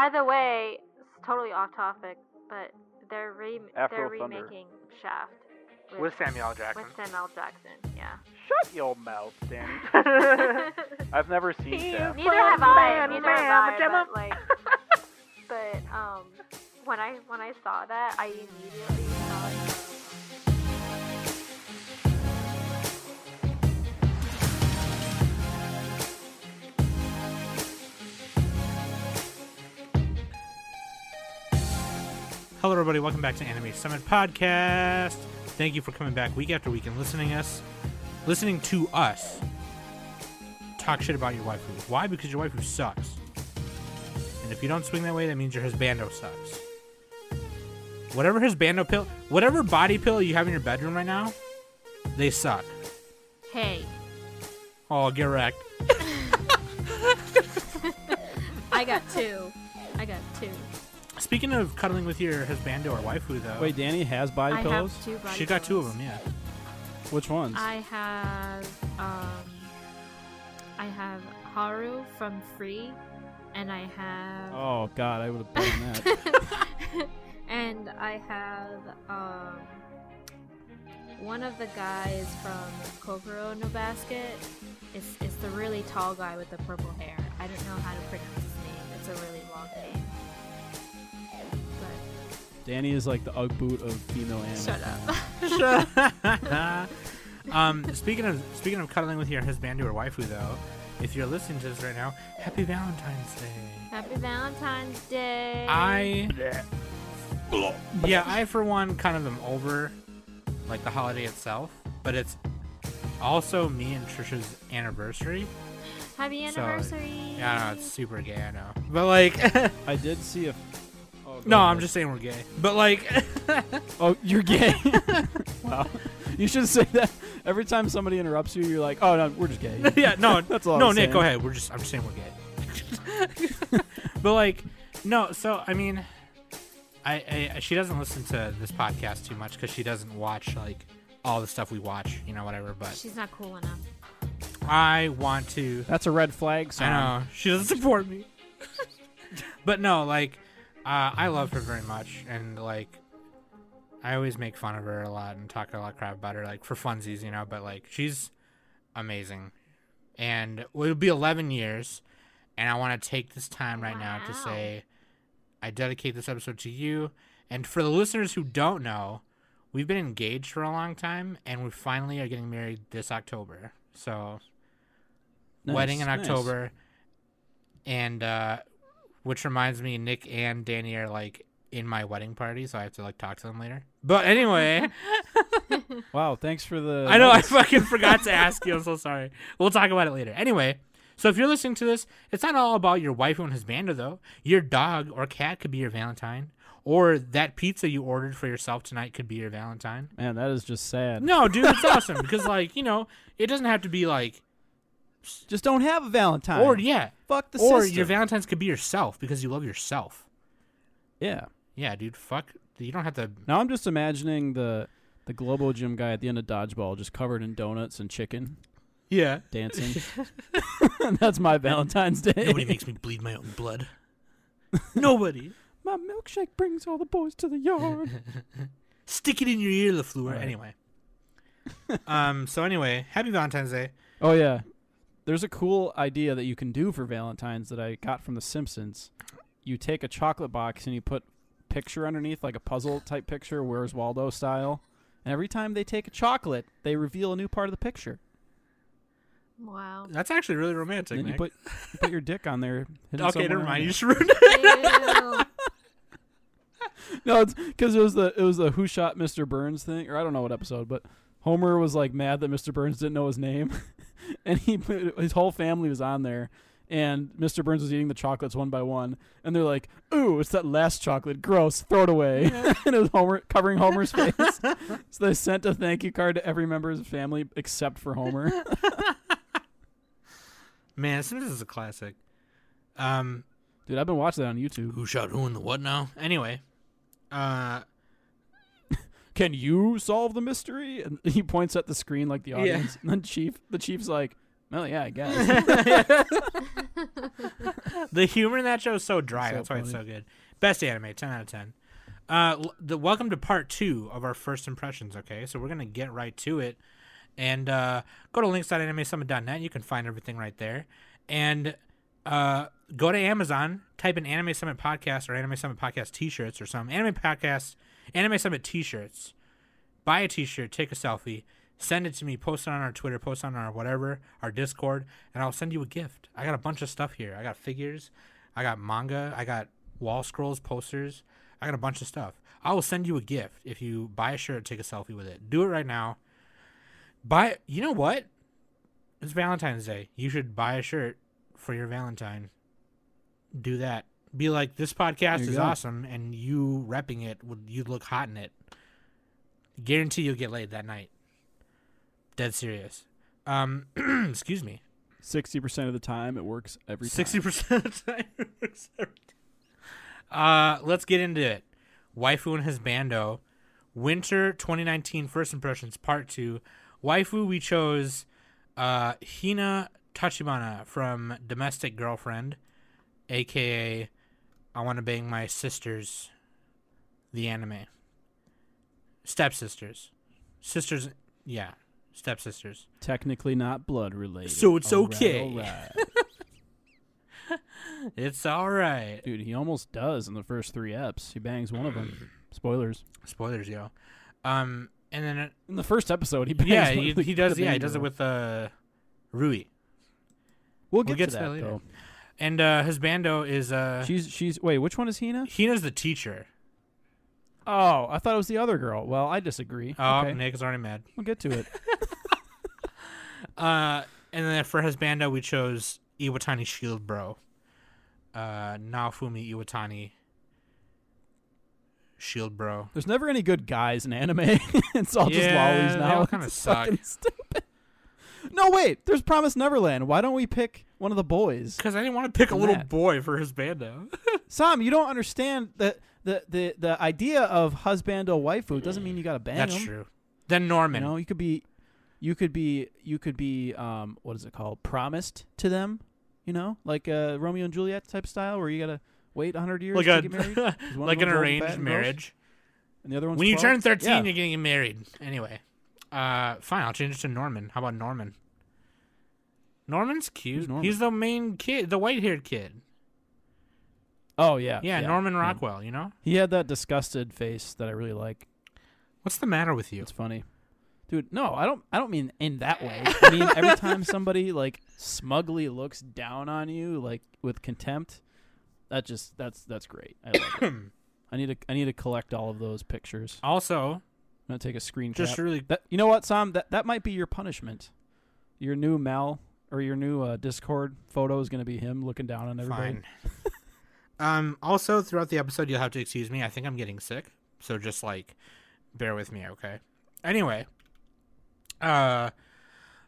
By the way, it's totally off topic, but they're re- Afro they're Thunder. remaking Shaft With Samuel L. Jackson. with Samuel L. Jackson. Yeah. Shut your mouth, Danny. I've never seen Shaft. Neither have I. Neither man, have I. But like, but um, when I when I saw that, I immediately Hello, everybody. Welcome back to Anime Summit Podcast. Thank you for coming back week after week and listening us, listening to us talk shit about your waifu. Why? Because your waifu sucks. And if you don't swing that way, that means your husbando sucks. Whatever husbando pill, whatever body pill you have in your bedroom right now, they suck. Hey, Oh, get wrecked. I got two. I got two. Speaking of cuddling with your husband or waifu, though, Wait, Danny has body I pillows? have two body she got two of pillows. them. Yeah. Which ones? I have um, I have Haru from Free, and I have oh god, I would have bet on that. and I have um one of the guys from Kuroko no Basket. It's, is the really tall guy with the purple hair. I don't know how to pronounce his name. It's a really long name. But Danny is like the UGG boot of female anime. shut up. um, speaking of speaking of cuddling with your husband or waifu, though, if you're listening to this right now, Happy Valentine's Day. Happy Valentine's Day. I yeah, I for one kind of am over like the holiday itself, but it's also me and Trisha's anniversary. Happy so- anniversary. Yeah, I know it's super gay, I know, but like, I did see a. Go no, I'm just saying we're gay, but like, Oh, you're gay. wow. You should say that every time somebody interrupts you. You're like, oh no, we're just gay. yeah, no, That's all I No, Nick, saying. go ahead. We're just I'm just saying we're gay. but like, no. So I mean, I, I she doesn't listen to this podcast too much because she doesn't watch like all the stuff we watch, you know, whatever. But She's not cool enough. I want to. That's a red flag So I know she doesn't support me. but no, like, uh, I love her very much, and like, I always make fun of her a lot and talk a lot of crap about her, like for funsies, you know. But like, she's amazing, and it'll be 11 years, and I want to take this time right now to say, I dedicate this episode to you, and for the listeners who don't know. We've been engaged for a long time, and we finally are getting married this October. So Nice, wedding in nice. October, and uh, which reminds me, Nick and Danny are like in my wedding party, so I have to like talk to them later. But anyway, Wow, thanks for the. I know I fucking forgot to ask you. I'm so sorry. We'll talk about it later. Anyway, so if you're listening to this, it's not all about your wife and his husband though. Your dog or cat could be your Valentine, or that pizza you ordered for yourself tonight could be your Valentine. Man, that is just sad. No, dude, it's awesome because like you know, it doesn't have to be like Just don't have a Valentine. or yeah. fuck the or system. your Valentine's could be yourself because you love yourself. yeah. Yeah, dude. Fuck. You don't have to. Now I'm just imagining the the Globo Gym guy at the end of dodgeball, just covered in donuts and chicken, Yeah. dancing. That's my Valentine's Day. Nobody makes me bleed my own blood. Nobody. My milkshake brings all the boys to the yard. Stick it in your ear, La Fleur. Right. Anyway. um. So anyway, happy Valentine's Day. oh yeah, there's a cool idea that you can do for Valentine's that I got from The Simpsons. You take a chocolate box and you put picture underneath, like a puzzle type picture, Where's Waldo style. And every time they take a chocolate, they reveal a new part of the picture. Wow. That's actually really romantic, then you put you put your dick on there. hidden okay, somewhere never on mind. there. You just ruined it. Ew. No, it's because it was the it was the Who Shot Mr. Burns thing, or I don't know what episode, but Homer was like mad that Mr. Burns didn't know his name, and he his whole family was on there, and Mr. Burns was eating the chocolates one by one, and they're like, "Ooh, it's that last chocolate, gross, throw it away," and it was Homer covering Homer's face. so they sent a thank you card to every member of his family except for Homer. Man, Simpsons is a classic. Um. Dude, I've been watching that on YouTube. Who shot who in the what now? Anyway. Uh. Can you solve the mystery? And he points at the screen like the Yeah. audience, and then Chief, the Chief's like, Well, yeah, I guess. the humor in that show is so dry. So That's why it's so good. Best anime, ten out of ten. Uh, the welcome to part two of our first impressions. Okay, so we're gonna get right to it, and uh, go to links.animesummit.net. You can find everything right there, and uh, go to Amazon, type in Anime Summit Podcast or Anime Summit Podcast T-shirts or some Anime Podcast, Anime Summit T-shirts. Buy a T-shirt, take a selfie, send it to me, post it on our Twitter, post it on our whatever, our Discord, and I'll send you a gift. I got a bunch of stuff here. I got figures, I got manga, I got wall scrolls, posters, I got a bunch of stuff. I will send you a gift if you buy a shirt, take a selfie with it. Do it right now. Buy. You know what? It's Valentine's Day. You should buy a shirt for your Valentine. Do that. Be like, this podcast is go. awesome, and you repping it would you look hot in it. Guarantee you'll get laid that night. Dead serious. Um, excuse me. Sixty percent of the time, it works every time. Sixty percent of the time. it works every time. Uh, let's get into it. Waifu and husbando, winter 2019 first impressions part two. Waifu, we chose uh, Hina Tachibana from Domestic Girlfriend, aka I Want to Bang My Sisters, the anime. Stepsisters, sisters, yeah, stepsisters. Technically not blood related. So it's All right, okay. all right. It's all right. Dude, he almost does in the first three eps. He bangs one of them. Spoilers. Spoilers, yo. Um, and then it, In the first episode, he bangs yeah, he, he does. Yeah, he does it with uh, Rui. We'll we'll get, get to to that, that later. though. And uh, husbando is uh, She's she's wait, which one is Hina? Hina's the teacher. Oh, I thought it was the other girl. Well, I disagree. Oh, okay, Nick is already mad. we'll get to it. Uh, and then for husbando, we chose Iwatani Shield Bro. Uh, Naofumi Iwatani Shield Bro. There's never any good guys in anime. it's all just Yeah, lollies they now. all kinda It's suck. No, wait. There's Promise Neverland. Why don't we pick one of the boys? Because I didn't want to pick a little that. boy for husbando. Sam, you don't understand that the, the the idea of husbando waifu doesn't mean you got to bang That's them. true. Then You Norman. know, you could be, you could be, you could be, um, what is it called? Promised to them. You know, like uh, Romeo and Juliet type style, where you gotta wait hundred years like to a get married. one like an them's old and fat arranged and marriage. and the other one's When you turn 13, Yeah. you're getting married. Anyway, uh, fine. I'll change it to Norman. How about Norman? Norman's cute. Norman? He's the main kid, the white-haired kid. Oh yeah, Yeah, Norman yeah. Rockwell. You know He had that disgusted face that I really like. what's the matter with you? It's funny. Dude, no, I don't I don't mean in that way. I mean every time somebody like smugly looks down on you like with contempt, that just that's that's great. I like it. I need to I need to collect all of those pictures. Also, I'm gonna take a screen just cap. really That you know what, Sam? That that might be your punishment. Your new Mal or your new uh, Discord photo is gonna be him looking down on everybody. fine. um. Also, throughout the episode, you'll have to excuse me. I think I'm getting sick, so just like bear with me, okay? Anyway, uh,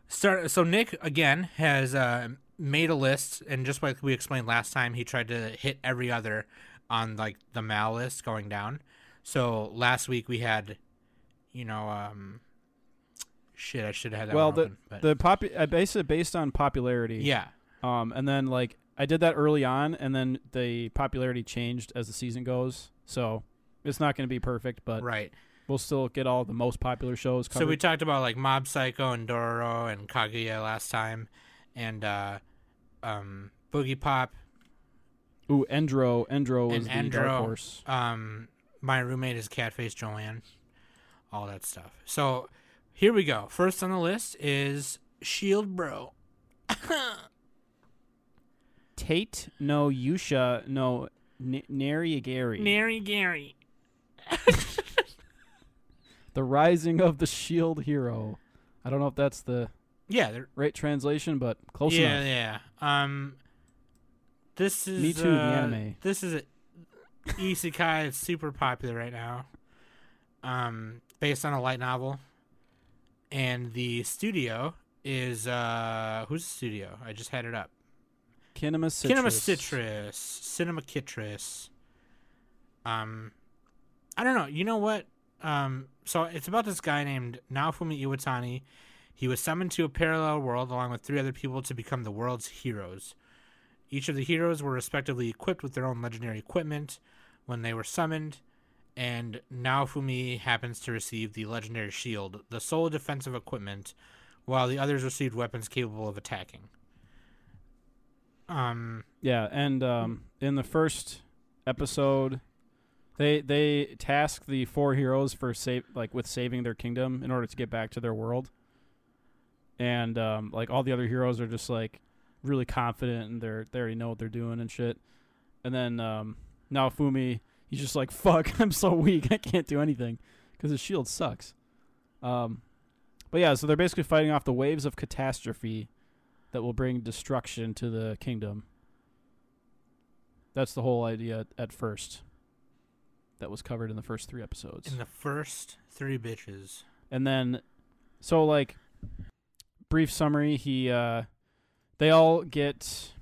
start. So Nick again has uh made a list, and just like we explained last time, he tried to hit every other on like the mal list going down. So last week we had, you know, um, shit. I should have had that. Well, one the open, but- the popu- I base it based on popularity. yeah. Um, and then like I did that early on, and then the popularity changed as the season goes. So it's not going to be perfect, but Right. we'll still get all the most popular shows covered. So we talked about like Mob Psycho and Dororo and Kaguya last time, and uh, um, Boogiepop. Ooh, Endro, Endro was And the dark Endro. horse. Um, my roommate is Catface Joanne. All that stuff. So here we go. First on the list is Shield Bro. Tate, no Yusha, no N- Narigari. Nary Gary. the Rising of the Shield Hero. I don't know if that's the Yeah, they're, right translation, but close yeah, enough. yeah. yeah. Um, this is Me Too, the uh, anime. This is a isekai. It's super popular right now. Um, based on a light novel, and the studio is uh, who's the studio? I just had it up. Kinema Citrus. Kinema Citrus, Cinema Citrus. Um, I don't know. You know what? Um, so it's about this guy named Naofumi Iwatani. He was summoned to a parallel world along with three other people to become the world's heroes. Each of the heroes were respectively equipped with their own legendary equipment when they were summoned, and Naofumi happens to receive the legendary shield, the sole defensive equipment, while the others received weapons capable of attacking. Um, Yeah, and um, in the first episode, they they task the four heroes for save like with saving their kingdom in order to get back to their world. And um, like all the other heroes are just like really confident and they're they already know what they're doing and shit. And then um, Naofumi, he's just like fuck, I'm so weak, I can't do anything because his shield sucks. Um, but yeah, so they're basically fighting off the waves of catastrophe that will bring destruction to the kingdom. That's the whole idea at first. That was covered in the first three episodes. in the first three bitches. and then so like brief summary, he uh they all get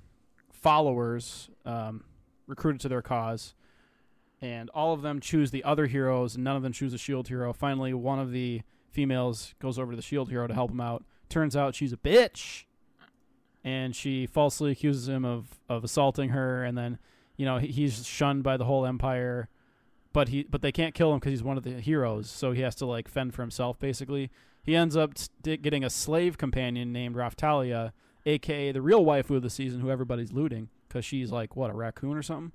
followers um recruited to their cause and all of them choose the other heroes and none of them choose a shield hero. Finally, one of the females goes over to the shield hero to help him out. Turns out she's a bitch. And she falsely accuses him of, of assaulting her and then you know, he's shunned by the whole empire but he but they can't kill him because he's one of the heroes so he has to like fend for himself basically he ends up st- getting a slave companion named Raphtalia aka the real waifu of the season who everybody's looting because she's like what a raccoon or something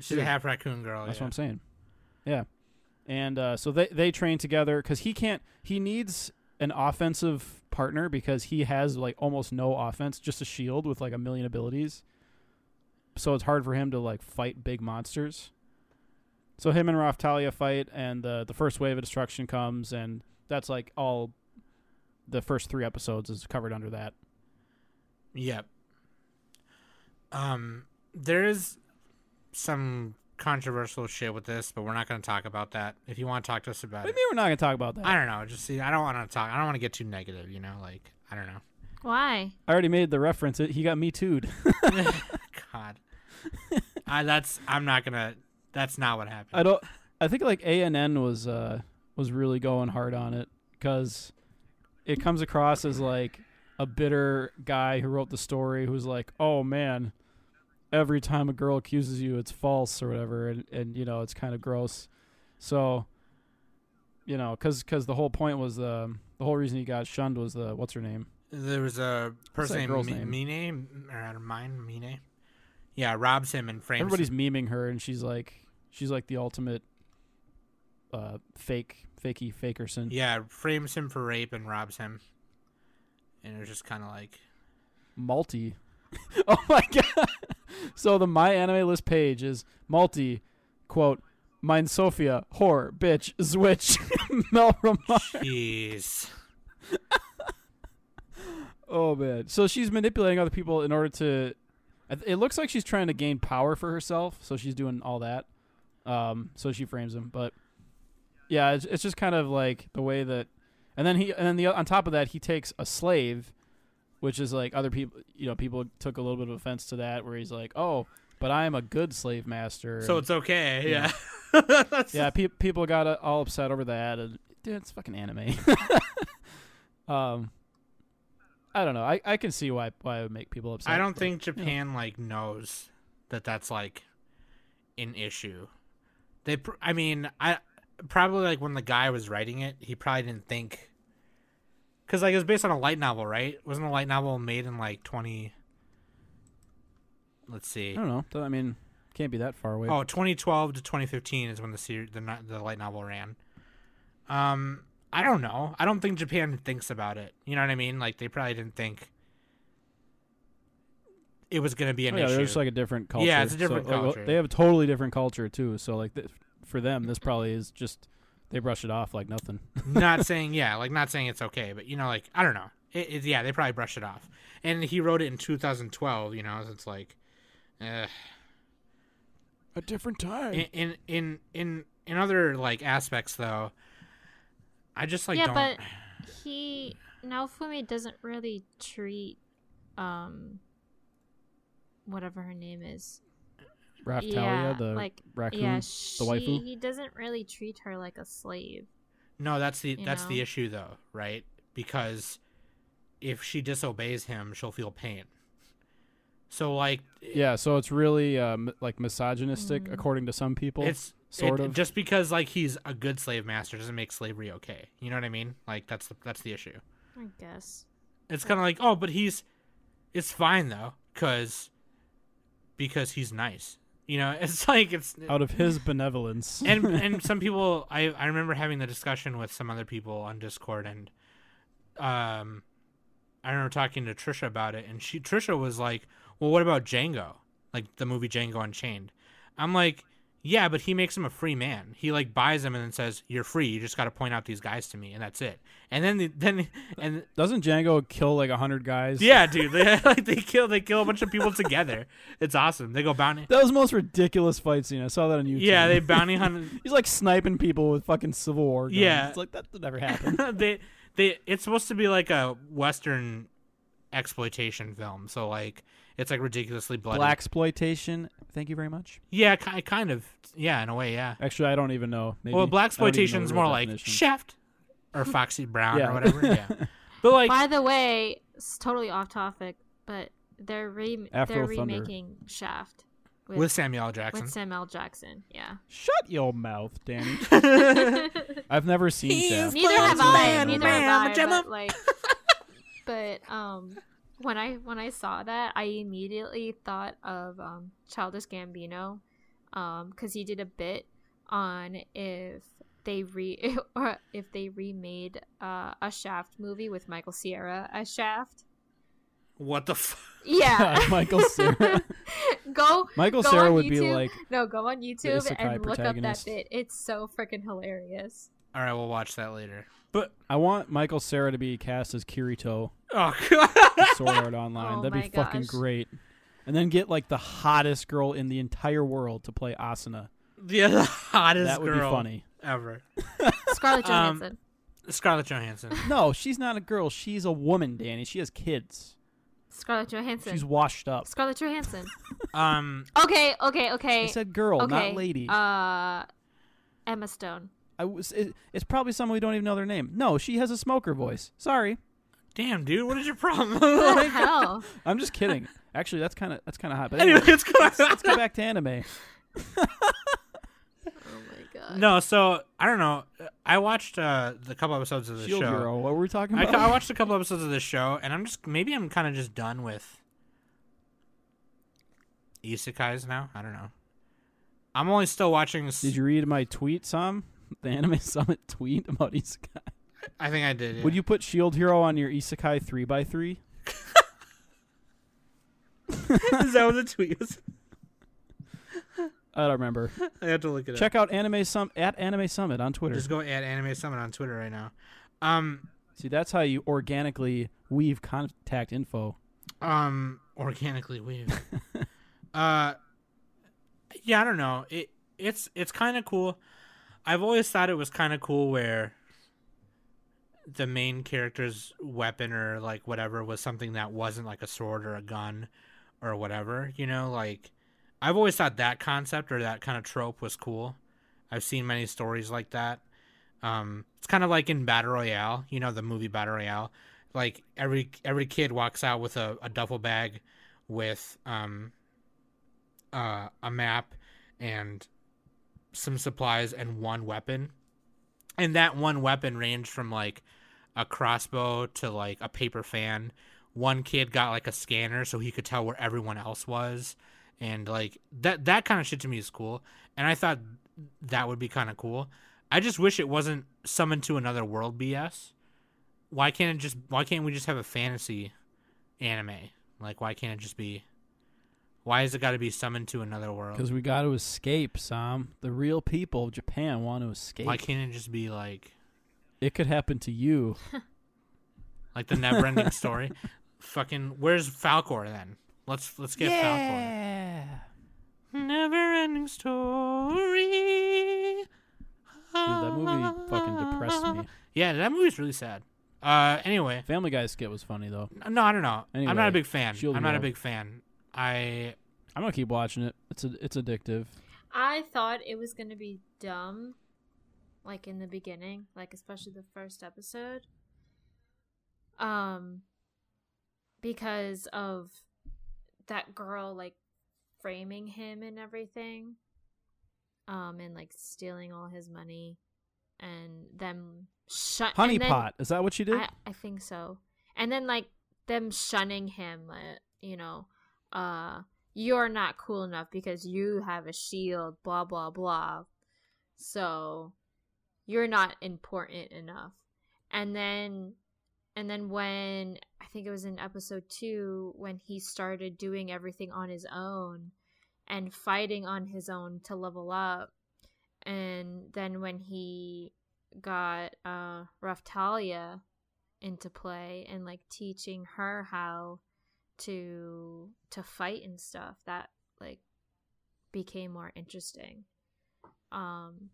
She's a half raccoon girl. that's yeah. what i'm saying yeah and uh, so they they train together because he can't he needs an offensive partner because he has like almost no offense just a shield with like a million abilities so it's hard for him to like fight big monsters so him and Raphtalia fight, and the the first wave of destruction comes, and that's like all. The first three episodes is covered under that. Yep. Um, there is some controversial shit with this, but we're not going to talk about that. If you want to talk to us about What do it, you mean we're not gonna talk about that? I don't know. Just see, I don't want to talk. I don't want to get too negative. You know, like I don't know. Why? I already made the reference. It, he got me too'd. God, I that's I'm not gonna. That's not what happened. I don't. I think like ANN was uh was really going hard on it because it comes across as like a bitter guy who wrote the story who's like, oh man, every time a girl accuses you, it's false or whatever, and and you know it's kind of gross. So, you know, because cause the whole point was um, the whole reason he got shunned was the what's her name? There was a person named Mi- name? Mine, or mine, Mine. Yeah, robs him and frames. Everybody's him. memeing her, and she's like, she's like the ultimate uh fake fakey fakerson. Yeah, frames him for rape and robs him. And it was just kind of like, Malty. oh my god! So the MyAnimeList page is Malty, quote, mine Sophia, whore, bitch, zwitch, Mel Romar. jeez. Oh man! So she's manipulating other people in order to. It looks like she's trying to gain power for herself, so she's doing all that. Um, so she frames him, but yeah, it's, it's just kind of like the way that, and then he, and then the on top of that, he takes a slave, which is like other people, you know, people took a little bit of offense to that, where he's like, oh, but I am a good slave master. So and- it's okay. Yeah. Yeah. Yeah, pe- people got uh, all upset over that, and dude, it's fucking anime. um, I don't know. I, I can see why why it would make people upset. I don't but- think Japan like knows that that's like an issue. They, pr- I mean, I probably like when the guy was writing it, he probably didn't think because like it was based on a light novel, right? Wasn't a light novel made in like twenty? Let's see. I don't know. I mean, can't be that far away. Oh, 2012 to 2015 is when the series, the the light novel ran. Um, I don't know. I don't think Japan thinks about it. You know what I mean? Like they probably didn't think it was gonna be an Oh, yeah, issue. just like a different culture. Yeah, it's a different So, like, culture. they have a totally different culture too. So like, th- for them, this probably is just they brush it off like nothing. not saying yeah, like not saying it's okay, but you know, like I don't know. It, it, yeah, they probably brush it off. And he wrote it in 2012. You know, so it's like, uh, a different time. in in in in in other like aspects though. I just like yeah, don't. but he Naofumi doesn't really treat um whatever her name is. Raphtalia, yeah, the like raccoon. yeah, the she, waifu? He doesn't really treat her like a slave. No, that's the you that's the issue though, right? Because if she disobeys him, she'll feel pain. So like Yeah, so it's really um, like misogynistic, Mm. according to some people. it's sort it- of. just because like he's a good slave master doesn't make slavery okay. You know what I mean? Like that's the that's the issue. I guess. It's kind of like, oh, but he's, it's fine though, cause, because he's nice. You know, it's like it's out of his benevolence. and and some people, I I remember having the discussion with some other people on Discord, and, um, I remember talking to Trisha about it, and she Trisha was like, well, what about Django, like the movie Django Unchained? I'm like, yeah, but he makes him a free man. He like buys him and then says, you're free. You just got to point out these guys to me, and that's it. And then the, then and Doesn't Django kill like a hundred guys? Yeah, dude. They like they kill they kill a bunch of people together. It's awesome. They go bounty. That was the most ridiculous fight scene. I saw that on YouTube. Yeah, they bounty hunt. He's like sniping people with fucking Civil War guns. Yeah. It's like that never happened. they they it's supposed to be like a western exploitation film. So like it's like ridiculously bloody. Black exploitation. Thank you very much. Yeah, ki- kind of. Yeah, in a way. Yeah. Actually, I don't even know. Maybe. well, black even exploitation is real more like. Shaft or Foxy Brown Yeah. or whatever. Yeah. But like By the way, it's totally off topic, but they're re- Afro they're Thunder. remaking Shaft with, with Samuel Jackson. with Samuel Jackson. Yeah. Shut your mouth, Danny. I've never seen Shaft. Neither so have that's I. why Neither know. have I. But like, but um, when I when I saw that, I immediately thought of um Childish Gambino, um, because he did a bit on if they re or if they remade uh, a Shaft movie with Michael Cera as Shaft. what the f- Yeah, Michael Cera. go Michael Go Cera on would be like, no, go on YouTube and look up that bit. It's so freaking hilarious. All right, we'll watch that later. But I want Michael Cera to be cast as Kirito oh god. Sword Art Online. Oh That'd my be fucking great. And then get like the hottest girl in the entire world to play Asuna. yeah, the hottest that would girl be funny. ever. Scarlett Um, Johansson. Scarlett Johansson. No, she's not a girl. She's a woman, Danny. She has kids. Scarlett Johansson. She's washed up. Scarlett Johansson. Um, Okay, okay, okay. I said girl, okay. not lady. Uh, Emma Stone. I was. It, it's probably someone we don't even know their name. No, she has a smoker voice. Sorry, damn, dude, what is your problem? What the hell? I'm just kidding. Actually, that's kind of that's kind of hot. But anyway, anyway, let's go. let's go back to anime. Oh my god. no, so I don't know. I watched uh, the couple episodes of the show. Hero. What were we talking about? I watched a couple episodes of this show, and I'm just maybe I'm kind of just done with isekais now. I don't know. I'm only still watching. s- Did you read my tweet, Sam? The Anime Summit tweet about isekai. I think I did. Yeah. Would you put Shield Hero on your isekai three x three? Is that what the tweet was? I don't remember. I have to look it Check out Anime Sum at Anime Summit on. Twitter. Just go at Anime Summit on Twitter right now. Um, See, that's how you organically weave contact info. um, organically weave. uh, yeah, I don't know. It it's it's kind of cool. I've always thought it was kind of cool where the main character's weapon or like whatever was something that wasn't like a sword or a gun or whatever. You know, like I've always thought that concept or that kind of trope was cool. I've seen many stories like that. Um, it's kind of like in Battle Royale, you know, the movie Battle Royale. Like every every kid walks out with a, a duffel bag with um uh, a map and some supplies and one weapon. And that one weapon ranged from like a crossbow to like a paper fan. One kid got like a scanner so he could tell where everyone else was. And like that that kind of shit to me is cool. And I thought that would be kind of cool. I just wish it wasn't summoned to another world BS. Why can't it just why can't we just have a fantasy anime? Like why can't it just be why has it got to be summoned to another world? Because we got to escape, Sam. The real people of Japan want to escape. Why can't it just be like it could happen to you. like the never ending story? Fucking where's Falkor then? Let's let's get Falkor. yeah. Falkor. Never ending story. Dude, that movie fucking depressed me. Yeah, that movie's really sad. Uh anyway, Family Guy skit was funny though. no, I don't know. I'm not a big fan. Shield I'm not a big fan. I I'm gonna keep watching it. It's a, it's addictive. I thought it was gonna be dumb, like in the beginning, like especially the first episode. Um, because of that girl like framing him and everything um and like stealing all his money and them shut Honey pot. Is that what she did? I, I think so. And then like them shunning him, uh, you know, uh you're not cool enough because you have a shield, blah blah blah. So you're not important enough. And then and then when I think it was in episode 2 when he started doing everything on his own and fighting on his own to level up and then when he got uh Raphtalia into play and like teaching her how to to fight and stuff that like became more interesting um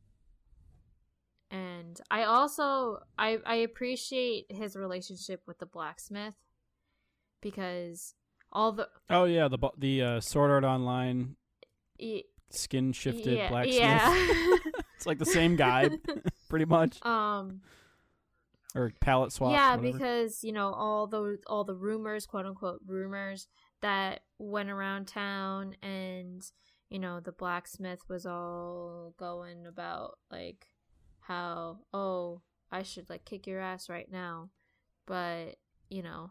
and I also I I appreciate his relationship with the blacksmith because all the oh yeah, the the uh, Sword Art Online skin shifted yeah, blacksmith. yeah. it's like the same guy, pretty much, um or palette swap. yeah whatever. because you know all the all the rumors quote unquote rumors that went around town and you know the blacksmith was all going about like how oh i should like kick your ass right now but you know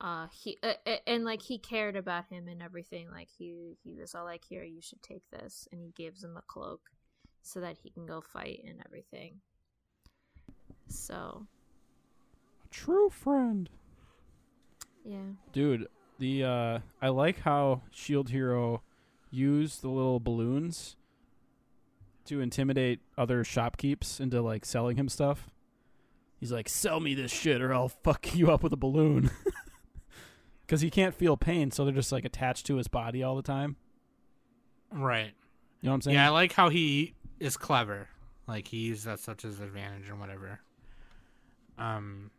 uh he uh, uh, and like he cared about him and everything like he he was all like here you should take this and he gives him a cloak so that he can go fight and everything so true friend. yeah Dude, the uh I like how Shield Hero used the little balloons to intimidate other shopkeeps into like selling him stuff. He's like, "Sell me this shit or I'll fuck you up with a balloon." Cuz he can't feel pain, so they're just like attached to his body all the time. Right. You know what I'm saying? Yeah, I like how he is clever. Like he used that such as advantage and whatever. Um,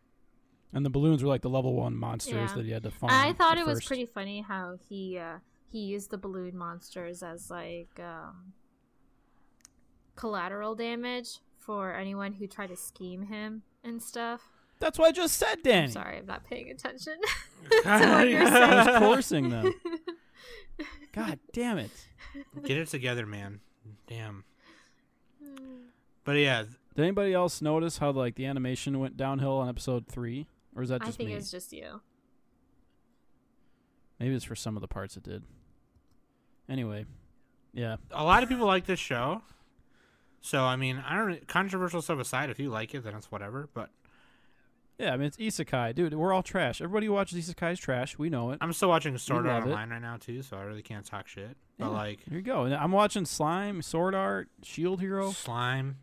and the balloons were like the level 1 monsters Yeah. that he had to farm. I thought at it was pretty funny how he uh he used the balloon monsters as like um collateral damage for anyone who tried to scheme him and stuff. That's what I just said, Danny. I'm sorry, I'm not paying attention. what you're saying. was coursing them. God damn it. Get it together, man. Damn. But yeah, Did anybody else notice how like the animation went downhill on episode three, or is that I just think me? it was just you. Maybe it's for some of the parts it did. Anyway, yeah, a lot of people like this show. So I mean, I don't controversial stuff aside. If you like it, then it's whatever. But yeah. I mean, it's isekai, dude. We're all trash. Everybody who watches isekai is trash. We know it. I'm still watching Sword Art love it. Online right now too, so I really can't talk shit. But Yeah. like Here you go. I'm watching Slime, Sword Art, Shield Hero. slime,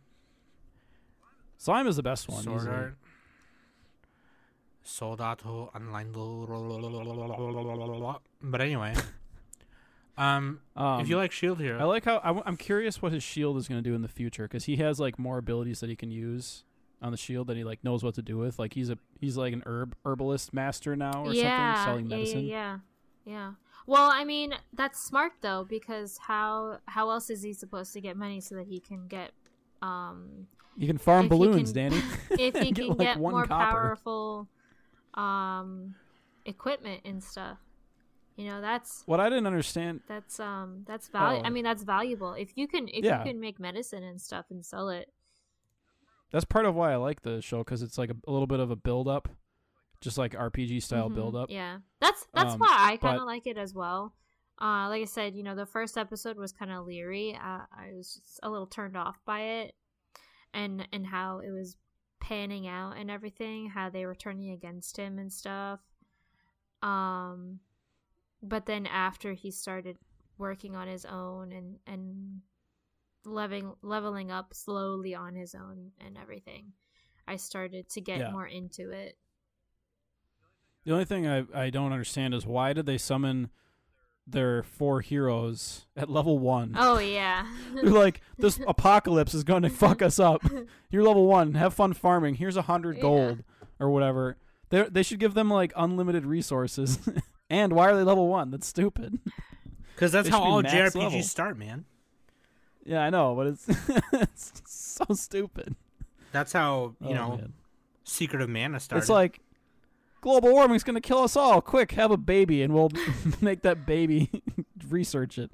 Slime is the best one. Sword easily. Art, Soldato Online. But anyway, um, Um, if you like Shield Hero, I like how I, am curious what his shield is going to do in the future because he has like more abilities that he can use on the shield that he like knows what to do with. Like he's a he's like an herb herbalist master now or yeah, something, selling yeah, medicine. yeah, yeah, yeah. Well, I mean, that's smart though because how how else is he supposed to get money so that he can get um You can farm balloons, can- Danny. if he Get, can like, get one more copper. powerful um equipment and stuff. You know, that's What I didn't understand. that's um that's valuable. Oh. I mean, that's valuable. If you can if Yeah. you can make medicine and stuff and sell it. That's part of why I like the show because it's like a, a little bit of a build up, just like RPG style Mhm, build up. Yeah. That's that's Um, why I kind of like it as well. Uh like I said, you know, the first episode was kind of leery. Uh, I was just a little turned off by it and and how it was panning out and everything, how they were turning against him and stuff. Um but then after he started working on his own and and leveling leveling up slowly on his own and everything, I started to get Yeah. more into it. The only thing I I don't understand is why did they summon their four heroes at level one? Oh yeah. They're like, this apocalypse is going to fuck us up. You're level one. Have fun farming. Here's a hundred Yeah. gold or whatever. They they should give them like unlimited resources. and why are they level one? That's stupid. because that's how should be all JRPGs level. start, man. Yeah, I know, but it's it's so stupid. That's how you Oh, know man. Secret of Mana started. It's like global warming's gonna kill us all. Quick, have a baby, and we'll make that baby research it.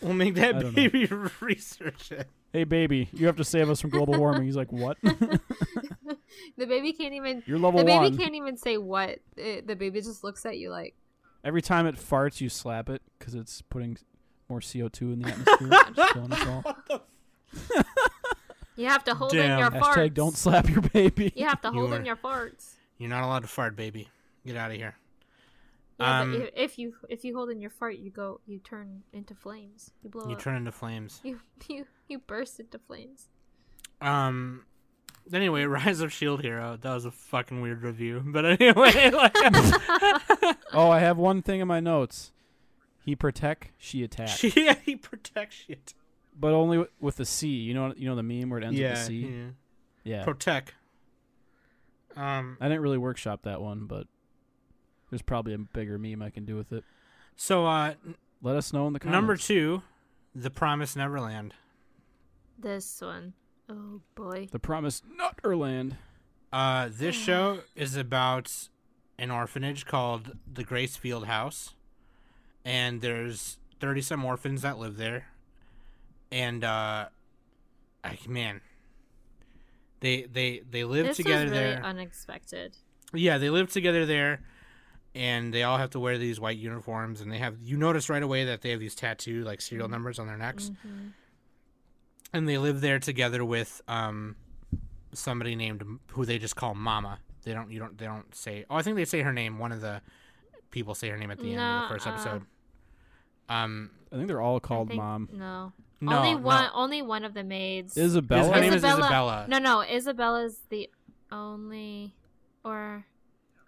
We'll make that don't know. baby research it. Hey, baby, you have to save us from global warming. He's like, what? The baby can't even. You're level The baby one. can't even say what. It, the baby just looks at you like. Every time it farts, you slap it because it's putting more CO2 in the atmosphere. Us all. You have to hold Damn. in your farts. Hashtag don't slap your baby. You have to You hold are- in your farts. You're not allowed to fart, baby. Get out of here. Yeah, Um, but if you if you hold in your fart, you go you turn into flames. You blow You up. turn into flames. you you you burst into flames. Um. Anyway, Rise of Shield Hero. That was a fucking weird review. But anyway, like, Oh, I have one thing in my notes. He protect, she attack, she, yeah, he protects shit. but only w- with the C. You know, you know the meme where it ends Yeah, with the C. yeah. Yeah, Protect. Um. I didn't really workshop that one, but there's probably a bigger meme I can do with it. So, uh, Let us know in the comments. number two, The Promised Neverland. This one. Oh boy. The Promised Nutterland. Uh, this show is about an orphanage called the Gracefield House, and there's thirty some orphans that live there, and uh, I, man, they they they live This together was really there. unexpected. yeah, they live together there, and they all have to wear these white uniforms, and they have you notice right away that they have these tattoo like serial numbers on their necks, Mhm. and they live there together with um somebody named who they just call Mama. They don't you don't they don't say oh I think they say her name. One of the people say her name at the end of the first Nuh-uh. episode. Um I think they're all called think- Mom. No. No, only no. one. Only one of the maids. Isabella. Her name is Isabella- Isabella. No, no. Isabella's the only, or.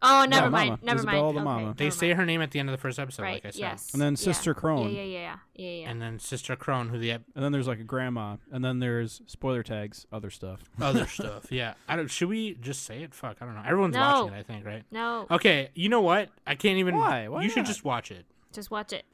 Oh, never Yeah, mind. Mama. Never Isabella mind. the okay, Mama. They never say mind. her name at the end of the first episode, Right. like I said. yes. And then yeah. Sister Krone. Yeah, yeah, yeah, yeah, yeah. yeah. And then Sister Krone, who the ep- And then there's like a grandma. And then there's spoiler tags, other stuff. other stuff. Yeah. I don't should we just say it? Fuck, I don't know. Everyone's No. watching it, I think, right? no, Okay, you know what? I can't even Why? Why you should just watch it. just watch it.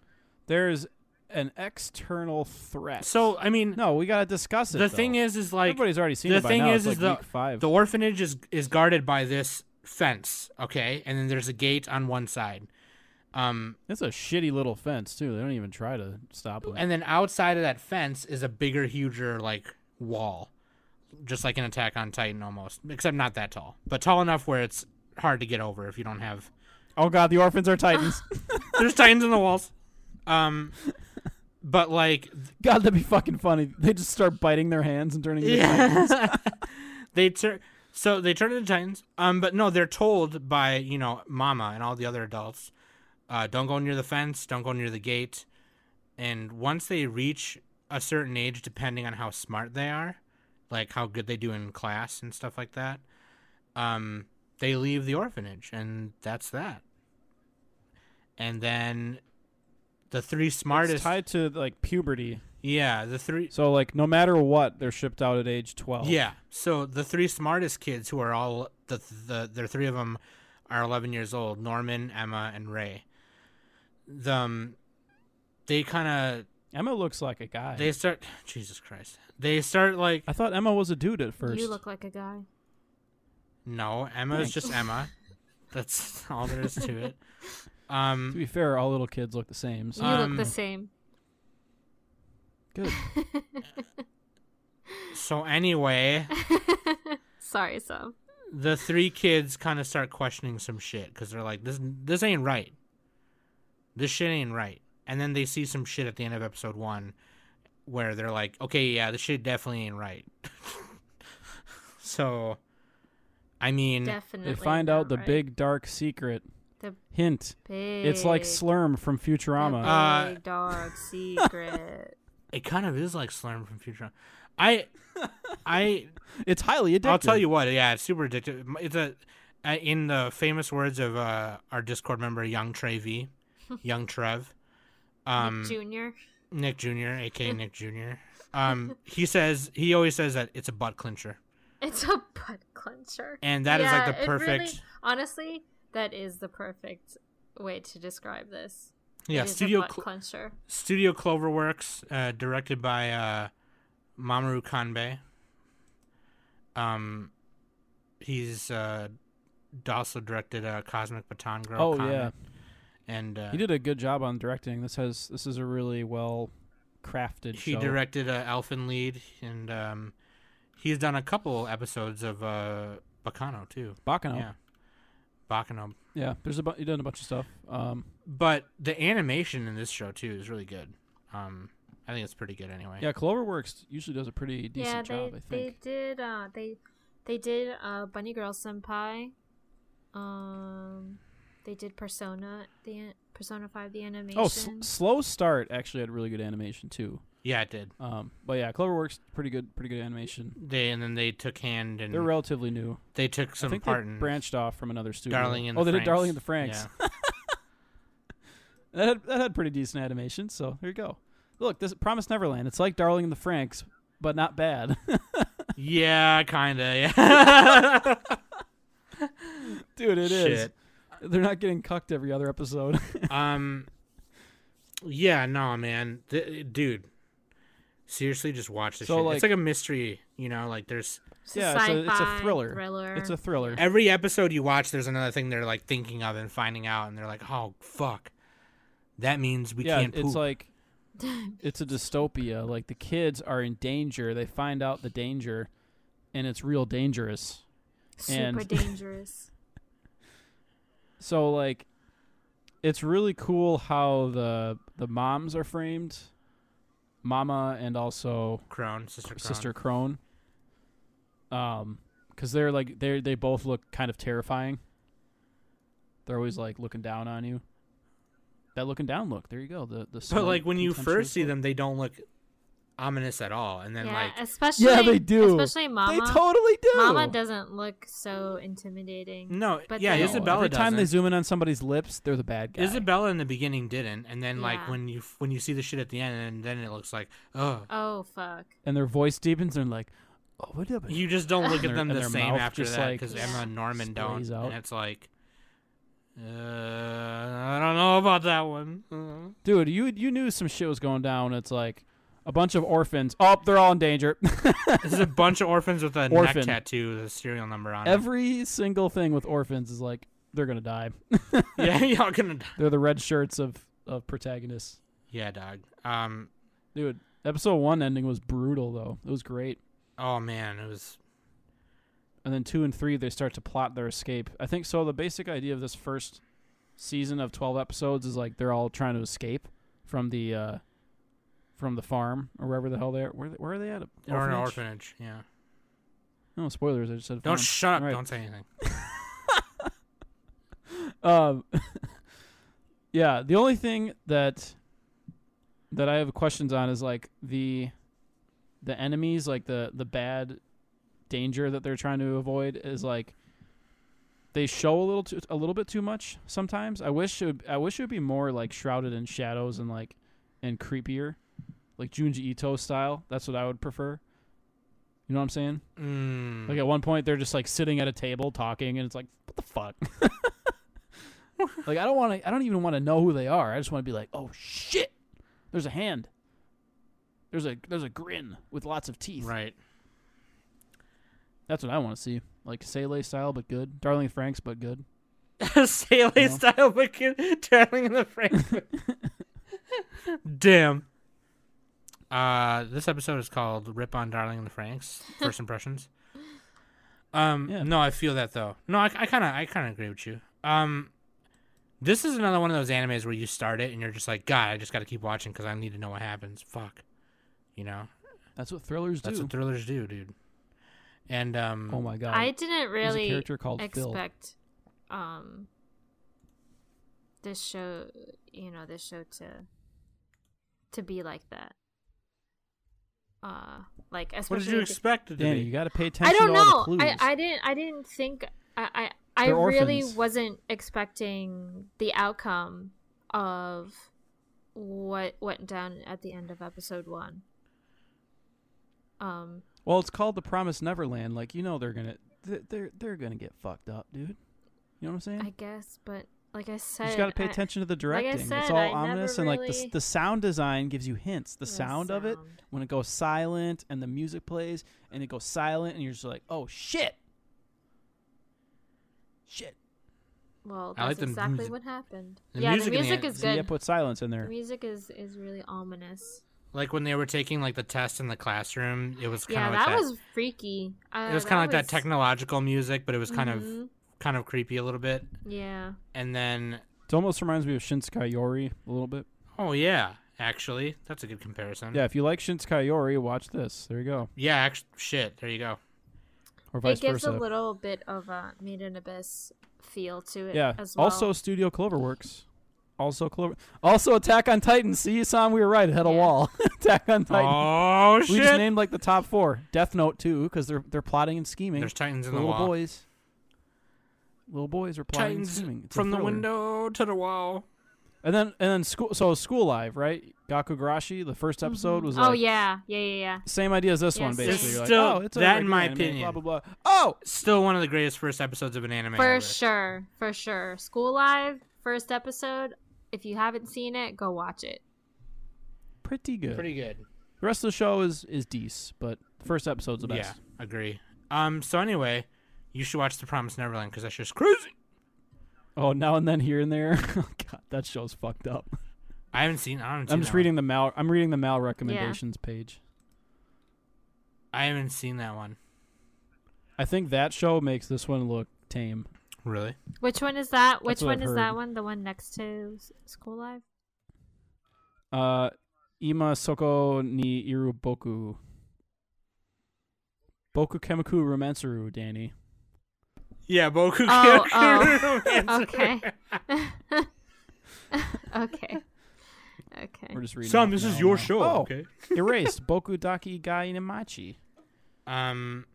There's an external threat. So, I mean, no, we gotta discuss it. the though. thing is is like everybody's already seen the it by thing now. is- it's is like the-. The orphanage is is guarded by this fence, okay, and then there's a gate on one side. Um, it's a shitty little fence too. They don't even try to stop it. and then outside of that fence is a bigger, huger like wall, just like an Attack on Titan almost, except not that tall, but tall enough where it's hard to get over if you don't have. oh god, the orphans are titans. There's titans in the walls. Um, but like god, that'd be fucking funny. They just start biting their hands and turning into titans. Yeah. they turn so they turn into titans. Um, but no, they're told by you know Mama and all the other adults, uh, don't go near the fence, don't go near the gate, and once they reach a certain age, depending on how smart they are, like how good they do in class and stuff like that, um, they leave the orphanage, and that's that. And then the three It's smartest, tied to like puberty. yeah, the three So like no matter what, they're shipped out at age twelve. Yeah. So the three smartest kids, who are all the the the three of them, are 11 years old: Norman, Emma, and Ray. The um, they kind of Emma looks like a guy. they start. Jesus Christ! They start like I thought Emma was a dude at first. You look like a guy. no. Emma is just Emma. That's all there is to it. to Um. be fair, all little kids look the same. So You Um, look the same. good. So anyway, Sorry, Sam. the three kids kind of start questioning some shit because they're like, "This this ain't right. This shit ain't right." And then they see some shit at the end of episode one, where they're like, "Okay, yeah, this shit definitely ain't right." so, I mean, Definitely. They find out the right. big dark secret. The Hint. big. It's like Slurm from the Futurama. Uh, big dog secret. it kind of is like Slurm from Futurama. I, I, it's highly addictive. I'll tell you what. Yeah, it's super addictive. It's a, uh, in the famous words of uh, our Discord member, Young Trev, Young Trev. Um, Junior. Nick Jr., aka Nick Jr. Um, he says he always says that it's a butt clincher, It's a butt clincher. and that is Yeah, like the perfect. really- honestly, that is the perfect way to describe this. yeah, It is Studio butt Cl- Studio Cloverworks, uh, directed by uh, Mamoru Kanbe. Um, he's uh, also directed uh, Cosmic Baton Girl. Oh, Comet. yeah. and uh, He did a good job on directing. This has this is a really well crafted he show. directed uh, Elfen Lied, and um, he's done a couple episodes of uh, Baccano too. Baccano. Yeah, Baccano. Yeah, there's a bu- he done a bunch of stuff. Um, But the animation in this show too is really good. Um, I think it's pretty good anyway. yeah, Cloverworks usually does a pretty yeah, decent they job. I think they think. did uh they they did uh Bunny Girl Senpai. Um, they did Persona the Persona Five the animation. Oh, S- Slow Start actually had really good animation too. Yeah, it did. Um, but yeah, Cloverworks pretty good, pretty good animation. They and then they took hand and They're relatively new. they took I some think part they in branched off from another studio. Darling in oh, the they Franks. did Darling in the Franxx. Yeah. That had, that had pretty decent animation. So here you go. Look, this Promise Neverland. It's like Darling in the Franxx, but not bad. yeah, kinda. Yeah. Dude, it is. Shit. They're not getting cucked every other episode. um. Yeah, no, man, Th- dude. Seriously, just watch this So, shit. like- it's like a mystery, you know. Like there's It's a yeah, it's a- it's a thriller. Thriller. it's a thriller. every episode you watch. There's another thing they're like thinking of and finding out, and they're like, "Oh fuck, that means we yeah, can't poop." it's like it's a dystopia. Like the kids are in danger. They find out the danger, and it's real dangerous. super and- dangerous. So like, it's really cool how the the moms are framed, Mama and also Krone, sister Krone. Sister Krone. Um, because they're like they they both look kind of terrifying. They're always like looking down on you. That looking down look. There you go. The the. But like when you first see look. them, they don't look ominous at all, and then yeah, like especially Yeah, they do. Especially Mama. they totally do. Mama doesn't look so intimidating. no, But yeah, then- No, Isabella Every time they zoom in on somebody's lips, they're the bad guy. Isabella in the beginning didn't, and then like when you when you see the shit at the end, and then it looks like oh, Oh fuck. and their voice deepens and they're like, "Oh, what up?" you just don't look at them and the their same mouth after that because Yeah. Emma and Norman don't, out. and it's like, uh, I don't know about that one. Dude, you you knew some shit was going down. It's like a bunch of orphans. Oh, they're all in danger. This is a bunch of orphans with a Orphan. neck tattoo with a serial number on Every single thing with orphans is like they're gonna die. Yeah, y'all gonna. die. They're the red shirts of of protagonists. Yeah, dog. Um. Dude, episode one ending was brutal though. It was great. Oh man, it was. And then two and three they start to plot their escape. I think so. The basic idea of this first season of twelve episodes is like they're all trying to escape from the uh from the farm or wherever the hell they're. Where where are they at? Or an Orphanage? Yeah. No spoilers. I just said. Don't farm. shut up. Alright. Don't say anything. um, yeah, the only thing that that I have questions on is like the the enemies, like the the bad danger that they're trying to avoid is like they show a little too, a little bit too much sometimes. I wish it would, I wish it would be more like shrouded in shadows and like and creepier, like Junji Ito style. That's what I would prefer. You know what I'm saying? Mm. Like at one point they're just like sitting at a table talking, and it's like, what the fuck? like I don't want to. I don't even want to know who they are. I just want to be like, oh shit, there's a hand. There's a there's a grin with lots of teeth. right. That's what I want to see. Like Sele style, but good. Darling Franxx, but good. Sale No. style good. darling in the frame. Damn. Uh, this episode is called "Rip on Darling in the Franxx." First impressions. Um, Yeah. no, I feel that though. No, I kind of, I kind of agree with you. Um, this is another one of those animes where you start it and you're just like, God, I just got to keep watching because I need to know what happens. Fuck, you know. That's what thrillers do. That's what thrillers do, dude. And um, oh my god. I didn't There's a really character called Phil. expect um this show you know this show to to be like that uh like what did you expect to Danny, be? you got to pay attention I don't to all know the clues. I, I didn't i didn't think i i, I really orphans. wasn't expecting the outcome of what went down at the end of episode one um well, it's called the Promised Neverland. Like you know they're gonna they're they're, they're gonna get fucked up, dude. You know what I'm saying? i guess but like i said You just got to pay I- attention to the like I directing. it's all I never ominous and like the the sound design gives you hints. The, the sound, of it when it goes silent and the music plays and it goes silent and you're just like, "Oh shit." Shit. Well, I like that's exactly music- what happened. the yeah, music the in the music is See, I good. put silence in The there. music is is really ominous. Like when they were taking like the test in the classroom, it was kind Yeah, of like that, that. was freaky. Uh, it was kind of like that technological music, but it was kind of Mhm. Kind of creepy a little bit. Yeah. And then, It almost reminds me of Shinsekai Yori a little bit. oh yeah, actually, that's a good comparison. Yeah, if you like Shinsekai Yori, watch this. There you go. Yeah, actually, shit. There you go. Or vice versa. it gives versa. a little bit of a Made in Abyss feel to it yeah. as well. Also, Studio Cloverworks. Also, Clover. Also, Attack on Titan. See, you Sam, we were right. It had a Yeah. wall. Attack on Titan. Oh shit. we just named like the top four. Death Note too, because they're they're plotting and scheming. There's titans in the little wall. boys. Little boys are plotting Titans and scheming. It's a from the thriller. window to the wall. And then and then school. So School Live, right? Gakkou Gurashi. The first episode was like oh yeah, yeah, yeah, yeah. same idea as this Yeah, one, same. basically. It's You're like, still- oh, it's a that in regular my anime, opinion. Blah blah blah. Oh, Still one of the greatest first episodes of an anime. For ever. sure, for sure. School Live first episode. If you haven't seen it, go watch it. pretty good. Pretty good. The rest of the show is is decent, but the first episode's the best. Yeah, agree. Um. So anyway, you should watch The Promised Neverland because that's just crazy. Oh, now and then here and there. oh God, that show's fucked up. I haven't seen. I haven't. Seen I'm just that reading the mal. I'm reading the mal recommendations page. I haven't seen that one. I think that show makes this one look tame. Really? Which one is that? Which one I've is that one? The one next to School Live? Uh, Ima Soko ni Iru Boku. Boku Kemiku Romanceru, Danny. Yeah, Boku. Oh, Kyoku oh. Romancer. Okay. okay. Okay. We're just reading. Son, this is your now. show. Oh, Okay. erased. Boku dake ga Inai Machi. Um.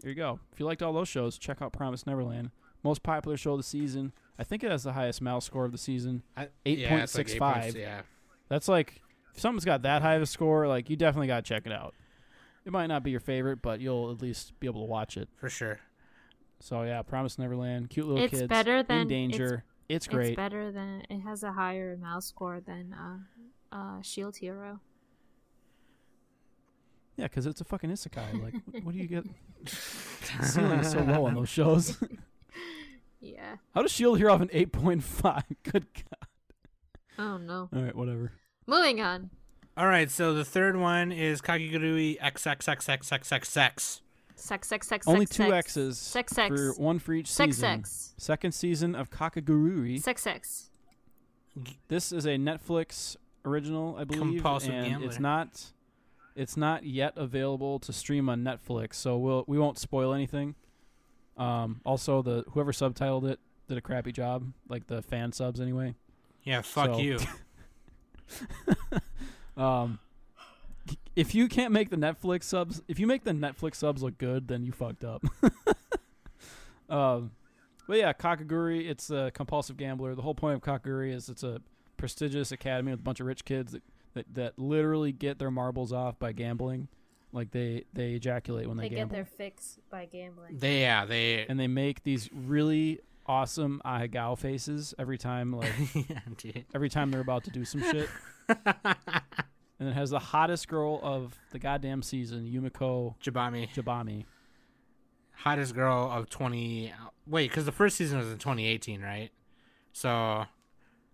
There you go. If you liked all those shows, check out Promise Neverland. Most popular show of the season. I think it has the highest mal score of the season. I, Eight yeah, point like six eight five. points, Yeah. That's like if something's got that high of a score, like you definitely got to check it out. It might not be your favorite, but you'll at least be able to watch it. For sure. So yeah, Promise Neverland, cute little It's kids better than in danger. It's, great. It's better than it has a higher mouse score than uh, uh, Shield Hero. Yeah, because it's a fucking isekai. Like, what, what do you get? The ceiling's so low on those shows. Yeah. How does Shield Hero have an eight point five? Good God. Oh no. All right, whatever. Moving on. All right. So the third one is Kakegurui XXXXXXX. Sex, sex, sex, Only sex, two sex. X's Sex, sex. for one for each Sex, season. sex. Second season of Kakegurui. Sex, sex. This is a Netflix original, I believe, Compulsive and gambler. it's not. It's not yet available to stream on Netflix, so we'll we won't spoil anything. Um, also, the whoever subtitled it did a crappy job, like the fan subs anyway. Yeah. Fuck So- you. Um, if you can't make the Netflix subs, if you make the Netflix subs look good, then you fucked up. um, but yeah, Kakaguri, it's a compulsive gambler. The whole point of Kakaguri is it's a prestigious academy with a bunch of rich kids that, that, that literally get their marbles off by gambling. Like they, they ejaculate when they, They get their fix by gambling. They yeah they. and they make these really awesome ahegao faces every time like yeah, every time they're about to do some shit. and it has the hottest girl of the goddamn season, Yumiko Jabami, Jabami. hottest girl of twenty. Wait, because the first season was in 2018, right? So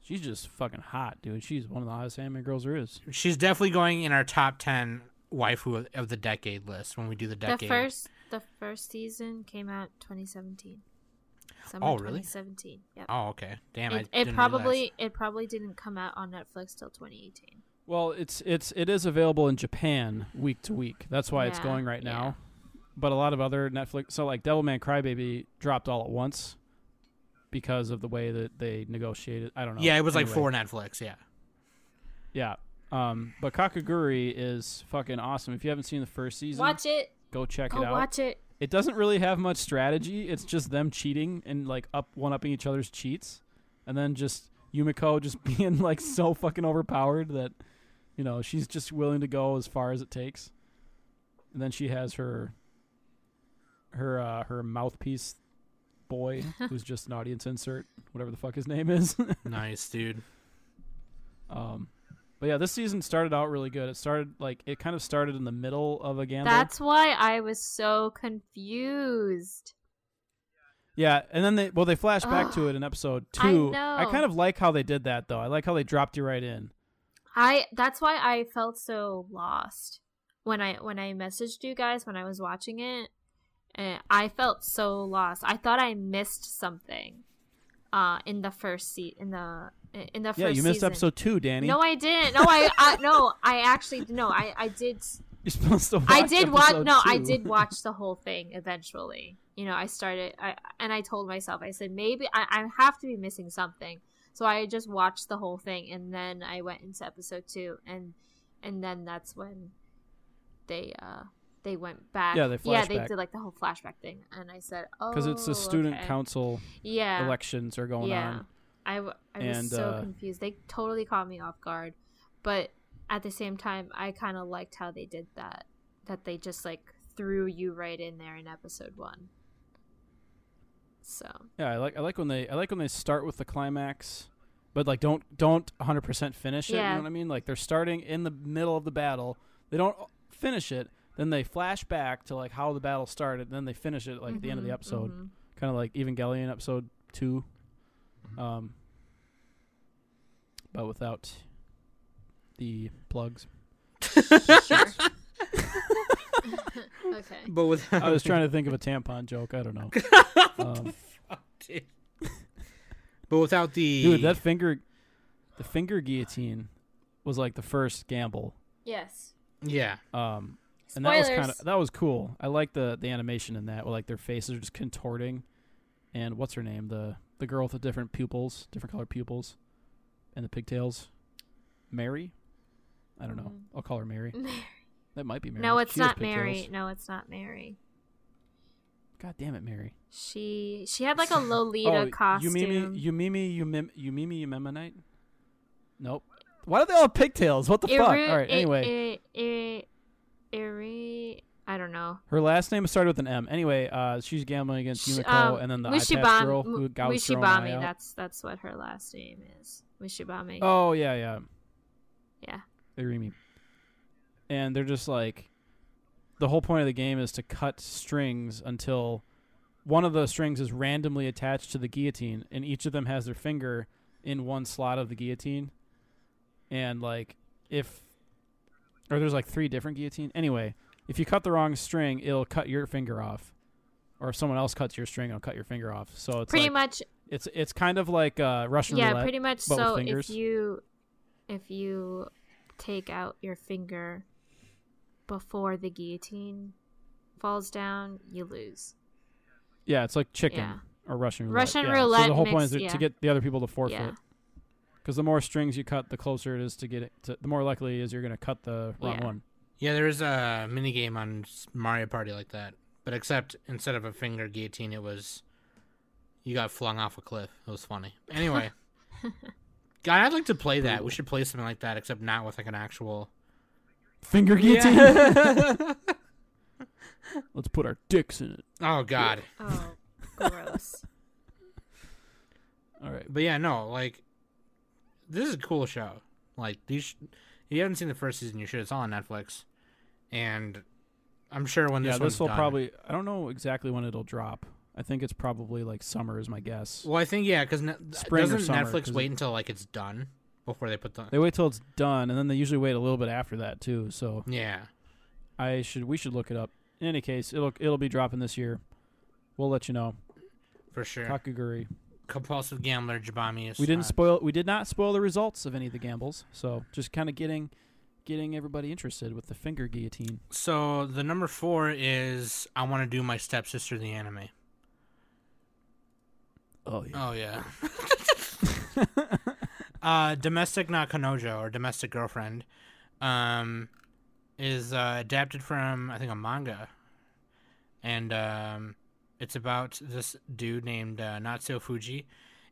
She's just fucking hot, dude. She's one of the hottest anime girls there is. she's definitely going in our top 10 waifu of, of the decade list when we do the The decade. first, the first season came out 2017. Summer Oh, really? 2017. Yep. Oh, okay. Damn, I it, it didn't probably realize. it probably didn't come out on Netflix till 2018. Well, it's it's it is available in Japan week to week. That's why it's going right yeah. now. But a lot of other Netflix, so like Devilman Crybaby dropped all at once because of the way that they negotiated. I don't know. Yeah, it was like Anyway. for Netflix. Yeah. Yeah. Um, but Kakaguri is fucking awesome. If you haven't seen the first season, Watch it. go check Go it out. watch it. It doesn't really have much strategy. It's just them cheating and like up one upping each other's cheats, and then just Yumiko just being like so fucking overpowered that you know she's just willing to go as far as it takes. And then she has her her uh, her mouthpiece boy who's just an audience insert, whatever the fuck his name is. nice, dude. um, but yeah, this season started out really good. It started like it kind of started in the middle of a gamble. That's why I was so confused. Yeah, and then they well they flash back to it in episode two. I two. know. kind of like how they did that though. I like how they dropped you right in. I that's why I felt so lost when I when I messaged you guys when I was watching it. And I felt so lost. I thought I missed something uh in the first seat in the in the first Yeah, you missed season. episode two, Danny. No, I didn't. No, I, I no, I actually no, I I did You're supposed to. Watch I did watch no, I did watch the whole thing eventually. You know, I started I and I told myself I said maybe I, I have to be missing something. So I just watched the whole thing and then I went into episode 2 and and then that's when they uh they went back. Yeah, they Yeah, they did like the whole flashback thing and I said, "Oh, because it's the student okay. council Yeah. elections are going yeah. on. I, w- I was And, so uh, confused. They totally caught me off guard. But at the same time, I kind of liked how they did that. That they just like threw you right in there in episode 1. So, Yeah, I like I like when they I like when they start with the climax, but like don't don't 100 percent finish it. You know what I mean? Like they're starting in the middle of the battle. They don't finish it. Then they flash back to like how the battle started. Then they finish it like at the end of the mhm, episode, mhm. kind of like Evangelion episode two, um, but without the plugs. Sure. okay. But with I was trying to think of a tampon joke. I don't know. Um, but without the dude, that finger, the finger guillotine, was like the first gamble. Yes. yeah. Um, and that was Spoilers. kind of that was cool. I like the the animation in that, where like their faces are just contorting. And what's her name? The the girl with the different pupils, different colored pupils, and the pigtails. Mary. I don't know. Mm. I'll call her Mary. That might be Mary. No, it's She not Mary. pigtails. No, it's not Mary. God damn it, Mary. She she had like a Lolita oh, costume. Yumimi, Yumimi, Yumim, Yumimi, Yumemonite? Nope. Why do they all have pigtails? What the fuck? All right. I- Anyway, I- I- Iri- I don't know. her last name started with an M. Anyway, uh, she's gambling against Sh- Yumiko, um, and then the Wishibami- iPad girl who gouged her eye Wishibami. That's that's what her last name is. Wishibami. Oh yeah, yeah. Yeah. Irimi. And they're just like the whole point of the game is to cut strings until one of those strings is randomly attached to the guillotine and each of them has their finger in one slot of the guillotine. And like if or there's like three different guillotine. Anyway, if you cut the wrong string, it'll cut your finger off. Or if someone else cuts your string, it'll cut your finger off. So it's pretty like, much. it's it's kind of like uh, Russian Yeah, roulette. pretty much. So if you if you take out your finger before the guillotine falls down, you lose. Yeah, it's like chicken Yeah. or Russian roulette. Russian yeah. roulette So the whole point is to, yeah. to get the other people to forfeit. Yeah. Because the more strings you cut, the closer it is to get it. To, the more likely it is you're going to cut the wrong Yeah. one. Yeah, there is a mini game on Mario Party like that, but except instead of a finger guillotine, it was you got flung off a cliff. It was funny. Anyway, God, I'd like to play that. We should play something like that, except not with like an actual Finger guillotine. Yeah. Let's put our dicks in it. oh God, Oh, gross. All right. but yeah, no, like this is a cool show. Like these, sh- if you haven't seen the first season, you should. It's all on Netflix, and I'm sure when this yeah, this will done- probably. I don't know exactly when it'll drop. I think it's probably like summer is my guess. Well, I think yeah, because ne- Spring or doesn't summer, Netflix 'cause wait until like it's done before they put the They wait till it's done, and then they usually wait a little bit after that too. So yeah. I should we should look it up. In any case, it'll it'll be dropping this year. We'll let you know. For sure. Kakaguri. Compulsive gambler Jabami is. We didn't spoil. We did not spoil the results of any of the gambles. So just kind of getting, getting everybody interested with the finger guillotine. So the number four is I want to do my stepsister the anime. Oh yeah. Oh yeah. uh, domestic na kanojo or domestic girlfriend, um, is uh, adapted from I think a manga, and um, it's about this dude named uh, Natsuo Fujii,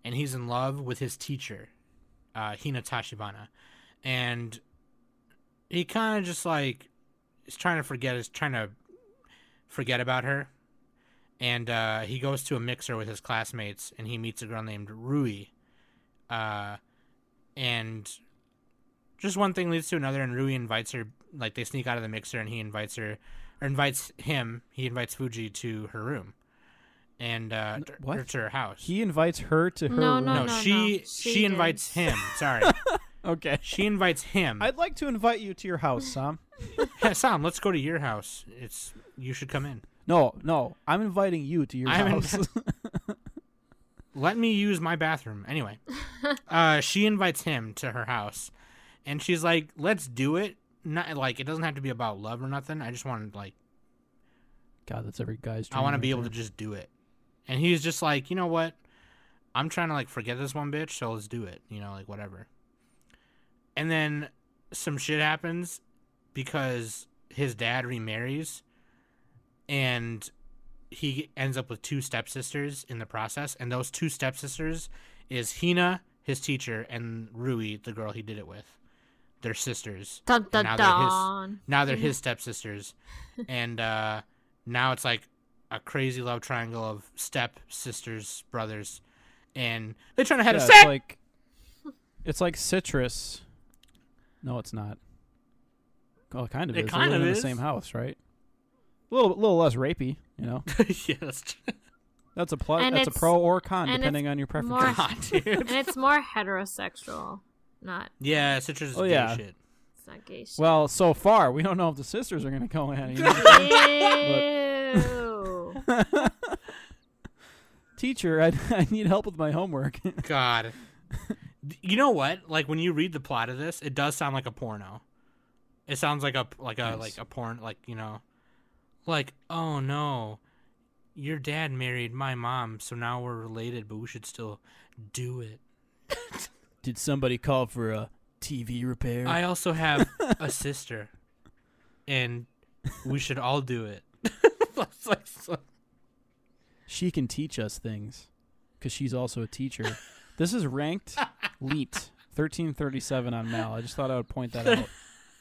and he's in love with his teacher, uh, Hina Tachibana, and he kind of just like is trying to forget is trying to forget about her and uh, he goes to a mixer with his classmates and he meets a girl named Rui. Uh, and just one thing leads to another, and Rui invites her. Like they sneak out of the mixer, and he invites her, or invites him. He invites Fujii to her room, and uh, what? or to her house. He invites her to her No, room. no, no, no, she no. she, She invites did. him. Sorry, Okay. she invites him. I'd like to invite you to your house, Sam. Hey, Sam, let's go to your house. It's you should come in. No, no, I'm inviting you to your I'm in- house. Let me use my bathroom. Anyway, uh, she invites him to her house, and she's like, "Let's do it." Not like it doesn't have to be about love or nothing. I just want to like God, that's every guy's. I want to be able to just do it. And he's just like, you know what? I'm trying to like forget this one bitch, so let's do it. You know, like whatever. And then some shit happens because his dad remarries and he ends up with two stepsisters in the process. And those two stepsisters is Hina, his teacher, and Rui, the girl he did it with. They're sisters. Dun dun now they're his- Now they're his stepsisters. and uh now it's like a crazy love triangle of step sisters, brothers, and they're trying to have yeah, a it's sex. like it's like citrus. No, it's not. Well, it kind of It is. kind They're of in is. the same house, right? A little, little less rapey, you know. yeah, that's a plus. And That's a it's- pro or con, and it's depending on your preference. more- God, dude. and it's more heterosexual, not Yeah, citrus is Oh, gay yeah. shit. it's not gay shit. Well, so far we don't know if the sisters are going to go in. You know? Ew. Teacher, I, I need help with my homework. God. D- you know what? Like when you read the plot of this, it does sound like a porno. It sounds like a like a Nice. like a porn like, you know. Like, oh no. Your dad married my mom, so now we're related, but we should still do it. Did somebody call for a TV repair? I also have a sister, and we should all do it. It's like so- she can teach us things because she's also a teacher. this is ranked leet 1337 on Mal. I just thought I would point that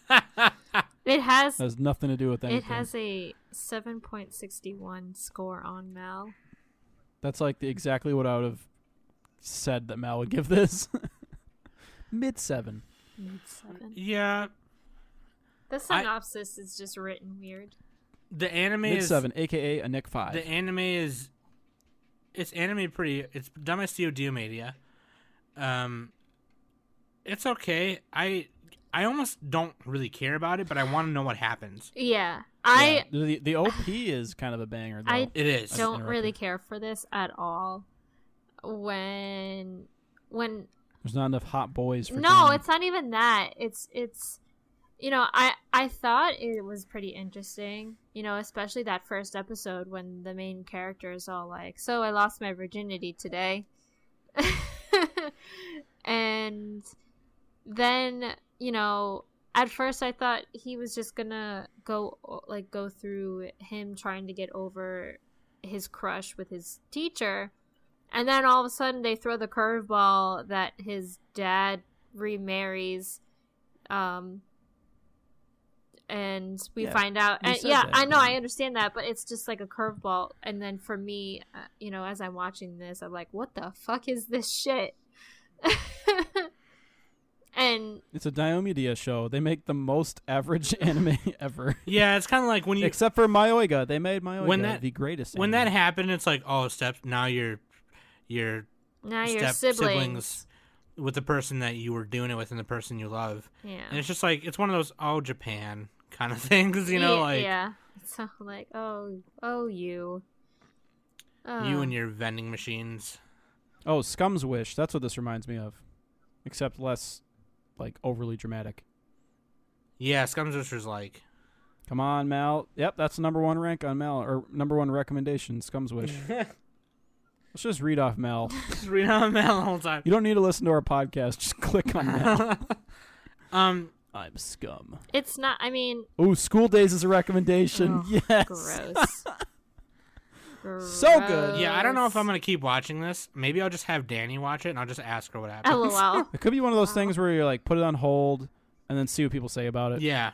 out. it has That has nothing to do with anything. it has a 7.61 score on Mal. That's like the, exactly what I would have said that Mal would give this. Mid seven. Mid seven. yeah, The I- synopsis is just written weird. the anime Mid is seven, aka a Nick five. the anime is it's anime pretty. It's done by Media. Um, it's okay. I I almost don't really care about it, but I want to know what happens. Yeah, I Yeah. the the OP is kind of a banger though. I It is. don't really care for this at all. When when There's not enough hot boys for no, Danny. it's not even that. It's it's you know, I I thought it was pretty interesting, you know, especially that first episode when the main character is all like, "So I lost my virginity today." and then, you know, at first I thought he was just to go like go through him trying to get over his crush with his teacher. And then all of a sudden they throw the curveball that his dad remarries um and we Yeah, find out and yeah that, i know yeah. i understand that but it's just like a curveball and then for me uh, you know as i'm watching this i'm like what the fuck is this shit and It's a Diomedéa show. They make the most average anime ever. Yeah, it's kind of like when you Except for Mayoiga. They made Mayoiga When that- the greatest. when that happened. It's like oh, step now you're you're now your step siblings, with the person that you were doing it with and the person you love, yeah and it's just like it's one of those oh Japan kind of things, you know, yeah, like yeah so like oh oh you you Oh. and your vending machines. Oh, Scum's Wish. That's what this reminds me of. Except less like overly dramatic. Yeah, Scum's was like Come on, Mal. Yep, that's the number one rank on Mal or number one recommendation, Scum's Wish. Let's just read off Mal. just read on mail the whole time. You don't need to listen to our podcast. Just click on Mal. um, I'm scum. it's not i mean Oh, School Days is a recommendation. Oh, yes. gross So good. yeah, I don't know if I'm gonna keep watching this. Maybe I'll just have Danny watch it and I'll just ask her what happens. lol It could be one of those Wow. things where you're like put it on hold and then see what people say about it. yeah,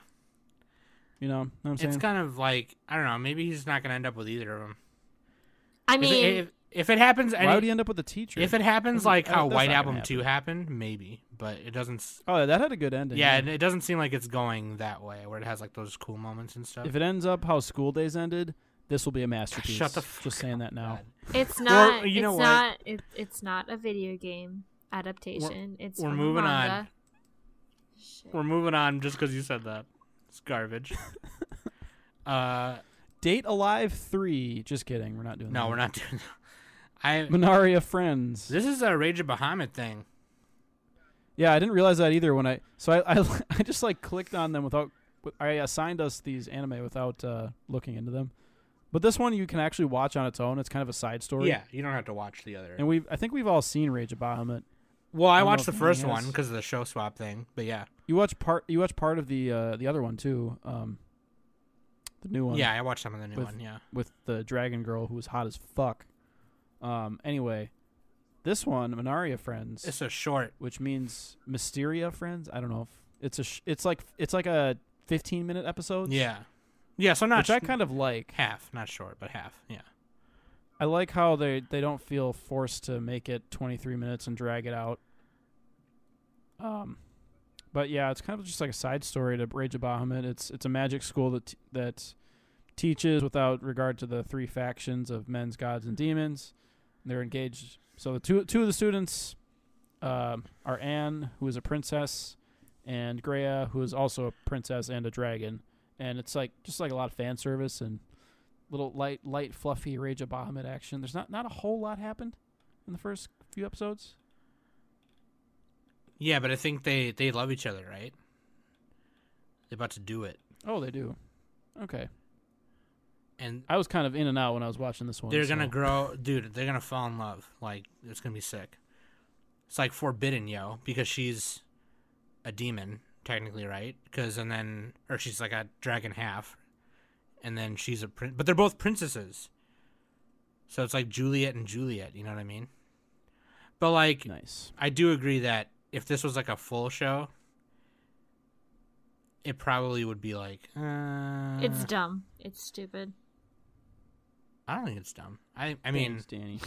You know, know what I'm saying? it's kind of like I don't know. Maybe he's not gonna end up with either of them. i If mean it, if, if it happens, Why would any, he end up with a teacher? if it happens like how that's White Album gonna Two happened, maybe, but it doesn't. s- oh, that had a good ending. Yeah, it, it doesn't seem like it's going that way, where it has like those cool moments and stuff. If it ends up how School Days ended, This will be a masterpiece. Shut the fuck up. Just saying that now. It's not. you know it's what? not. It, it's not a video game adaptation. it's we're from a moving on. Shit. We're moving on just because you said that. It's garbage. uh, Date A Live three. Just kidding. We're not doing. That. No, that. we're not doing. That. I. Manaria Friends. This is a Rage of Bahamut thing. Yeah, I didn't realize that either when I so I I, I just like clicked on them without I assigned us these anime without uh, looking into them. But this one you can actually watch on its own. It's kind of a side story. Yeah, you don't have to watch the other. And we I think we've all seen Rage of Bahamut. well, I I watched the first one because of the show swap thing, but yeah, You watch part you watch part of the uh, the other one too. Um, the new one. yeah, I watched some of the new With- one. Yeah, with the dragon girl who was hot as fuck. Um, anyway, this one, Manaria Friends, it's a short. which means Mysteria Friends. I don't know if it's a. Sh- it's like it's like a 15 minute episode. Yeah, yeah. So not which I kind of like. half, not short, but half. Yeah. I like how they they don't feel forced to make it 23 minutes and drag it out. Um, but yeah, it's kind of just like a side story to Rage of Bahamut. It's it's a magic school that t- that teaches without regard to the three factions of men's gods and demons. They're engaged. So the two two of the students um, are Anne, who is a princess, and Grea, who is also a princess and a dragon. And it's like just like a lot of fan service and little light, light, fluffy Rage of Bahamut action. There's not not a whole lot happened in the first few episodes. Yeah, but I think they they love each other, right? They're about to do it, Oh, they do. Okay, and I was kind of in and out when I was watching this one. they're gonna grow, dude. They're gonna fall in love. Like it's gonna be sick. It's like forbidden, yo, because she's a demon, technically, right? Because and then, or she's like a dragon half, and then she's a prince. but they're both princesses. So it's like Juliet and Juliet. You know what I mean? But like, nice. I do agree that if this was like a full show, it probably would be like. Uh, It's dumb. It's stupid. I don't think it's dumb. I I mean, Thanks, Danny.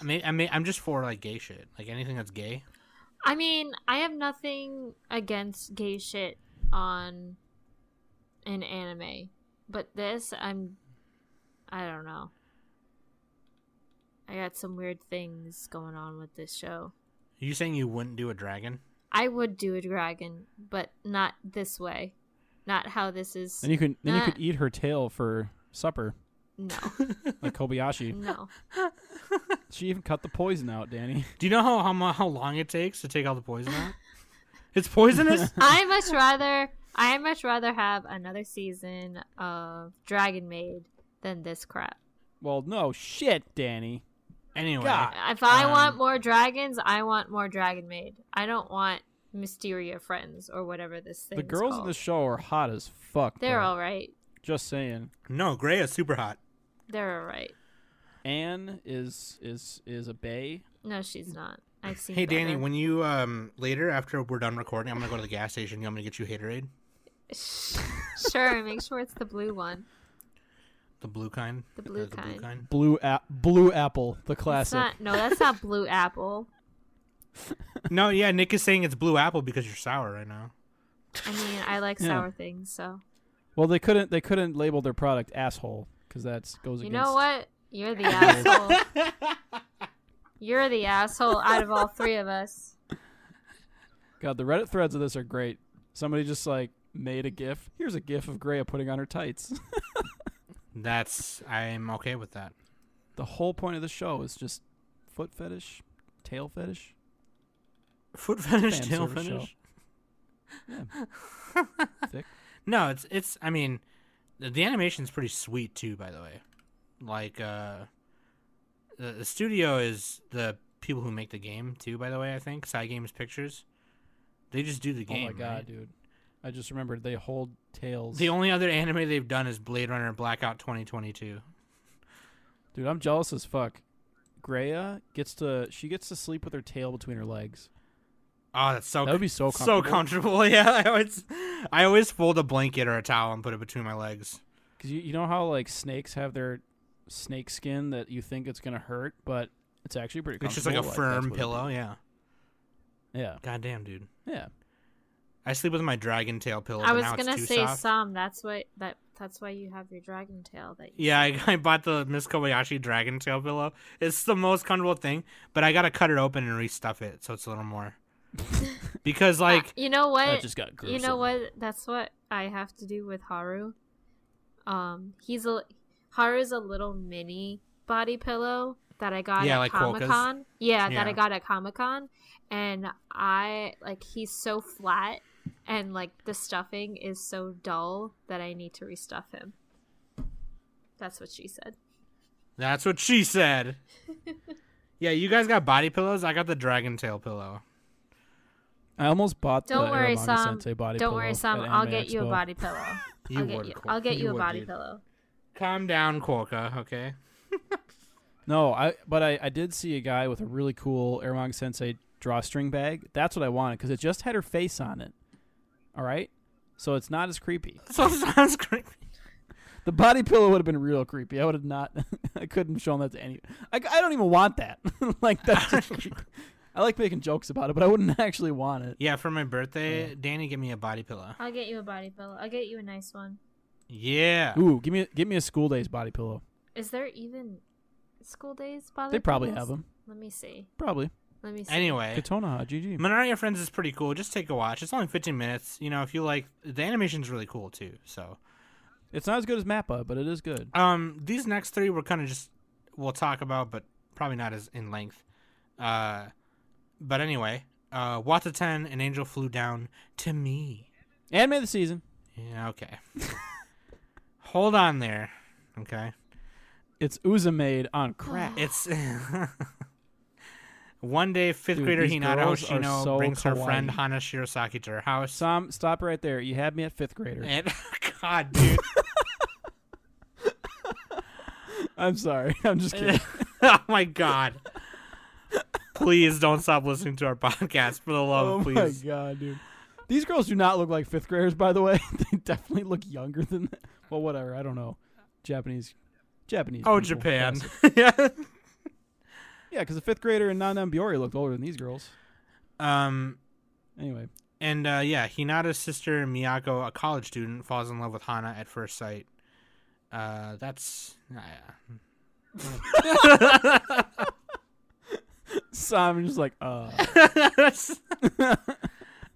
I mean, I mean, I'm just for like gay shit. Like anything that's gay. I mean, I have nothing against gay shit on an anime, but this, I'm, I don't know. I got some weird things going on with this show. Are you saying you wouldn't do a dragon? I would do a dragon, but not this way. Not how this is. Then you could then you could eat her tail for supper, No, like Kobayashi. no. she even cut the poison out, Danny. Do you know how how, how long it takes to take all the poison out? It's poisonous. I much rather I much rather have another season of Dragon Maid than this crap. Well, no shit, Danny. anyway, God. If I Um, want more dragons, I want more Dragon Maid. I don't want Mysteria Friends or whatever this thing. the girls in the show are hot as fuck. They're bro. all right. Just saying. no, Gray is super hot. They're all right. Anne is is is a bay. No, she's not. I've seen. Hey Danny, when you um later after we're done recording, I'm gonna go to the gas station. You want me to get you Haterade, sure, make sure it's the blue one. the blue kind, The blue Uh, kind. Blue app blue apple, the It's classic. not, no, that's not blue apple. no, yeah, Nick is saying it's blue apple because you're sour right now. I mean, I like Yeah. sour things, so Well, they couldn't they couldn't label their product asshole because that's goes you against. know what? You're the asshole. You're the asshole out of all three of us. God, the Reddit threads of this are great. Somebody just like made a GIF. Here's a GIF of Grea putting on her tights. That's I'm okay with that. the whole point of the show is just foot fetish, tail fetish. Foot fetish, tail fetish. Yeah. Thick. No, it's it's. I mean, the, the animation's pretty sweet too. By the way, like uh, the, the studio is the people who make the game too. By the way, I think Cygames Pictures. They just do the game. Oh my god, right? dude! I just remembered they hold tails. The only other anime they've done is Blade Runner Blackout 2022. Dude, I'm jealous as fuck. Grea gets to she gets to sleep with her tail between her legs. Oh, that's so That would be so so comfortable. comfortable. Yeah, I always I always fold a blanket or a towel and put it between my legs. Cause you you know how like snakes have their snake skin that you think it's gonna hurt, but it's actually pretty. It's just like a comfortable, firm what pillow. Yeah. Yeah, God damn, dude. yeah. I sleep with my dragon tail pillow. I but was now gonna too say soft. some. That's what that That's why you have your dragon tail. That you Yeah, I, I bought the Miss Kobayashi Dragon Tail pillow. It's the most comfortable thing, but I gotta cut it open and restuff it so it's a little more. because like you know what? That just got gruesome. You know what? That's what I have to do with Haru. Um, he's a Haru's a little mini body pillow that I got Yeah, at like Comic Con. Yeah, that I got at Comic Con, and I like he's so flat, and like the stuffing is so dull that I need to restuff him. That's what she said. that's what she said. yeah, you guys got body pillows. I got the Dragon Tail pillow. I almost bought Don't the worry, Eromanga Sam. Sensei body pillow. Don't pillow worry, Sam. I'll Anime get you a body pillow. You I'll get would. you. Cor- I'll get you, a would, body dude. pillow. Calm down, Quokka. Okay. No, I but I, I did see a guy with a really cool Eromanga Sensei drawstring bag. That's what I wanted because it just had her face on it. All right, so it's not as creepy. So sounds creepy. The body pillow would have been real creepy. I would have not. I couldn't have shown that to any. I, I don't even want that. like that's. Just creepy. I like making jokes about it, but I wouldn't actually want it. Yeah, for my birthday, Danny give me a body pillow. I'll get you a body pillow. I'll get you a nice one. Yeah. Ooh, give me a, give me a school days body pillow. Is there even school days body? They probably pillows? have them. Let me see. Probably. Let me see. Anyway, Katona, GG. Manaria Friends is pretty cool. Just take a watch. It's only 15 minutes. You know, if you like, the animation's really cool too. So, It's not as good as Mappa, but it is good. um, these next three we're kind of just we'll talk about, but probably not as in length. Uh, but anyway, uh, Wataten, an angel flew down to me. Anime of the season. Yeah, okay. Hold on there. Okay. It's Uzamaid on crack. It's one day fifth Dude, grader Hinata Hoshino so brings her friend kawaii. Hana Shirosaki to her house. Sam, stop right there. You had me at fifth grader. And God, dude. I'm sorry. I'm just kidding. oh my God. Please don't stop listening to our podcast for the love, oh please. my god, dude. These girls do not look like fifth graders, by the way. they definitely look younger than that. Well, whatever. I don't know. Japanese. Japanese. Oh, people. Japan. Yeah. Yeah, because the fifth grader in Non Non Biyori looked older than these girls. Um, Anyway. and uh, yeah, Hinata's sister Miyako, a college student, falls in love with Hana at first sight. Uh, that's uh, yeah. Sam just like, uh.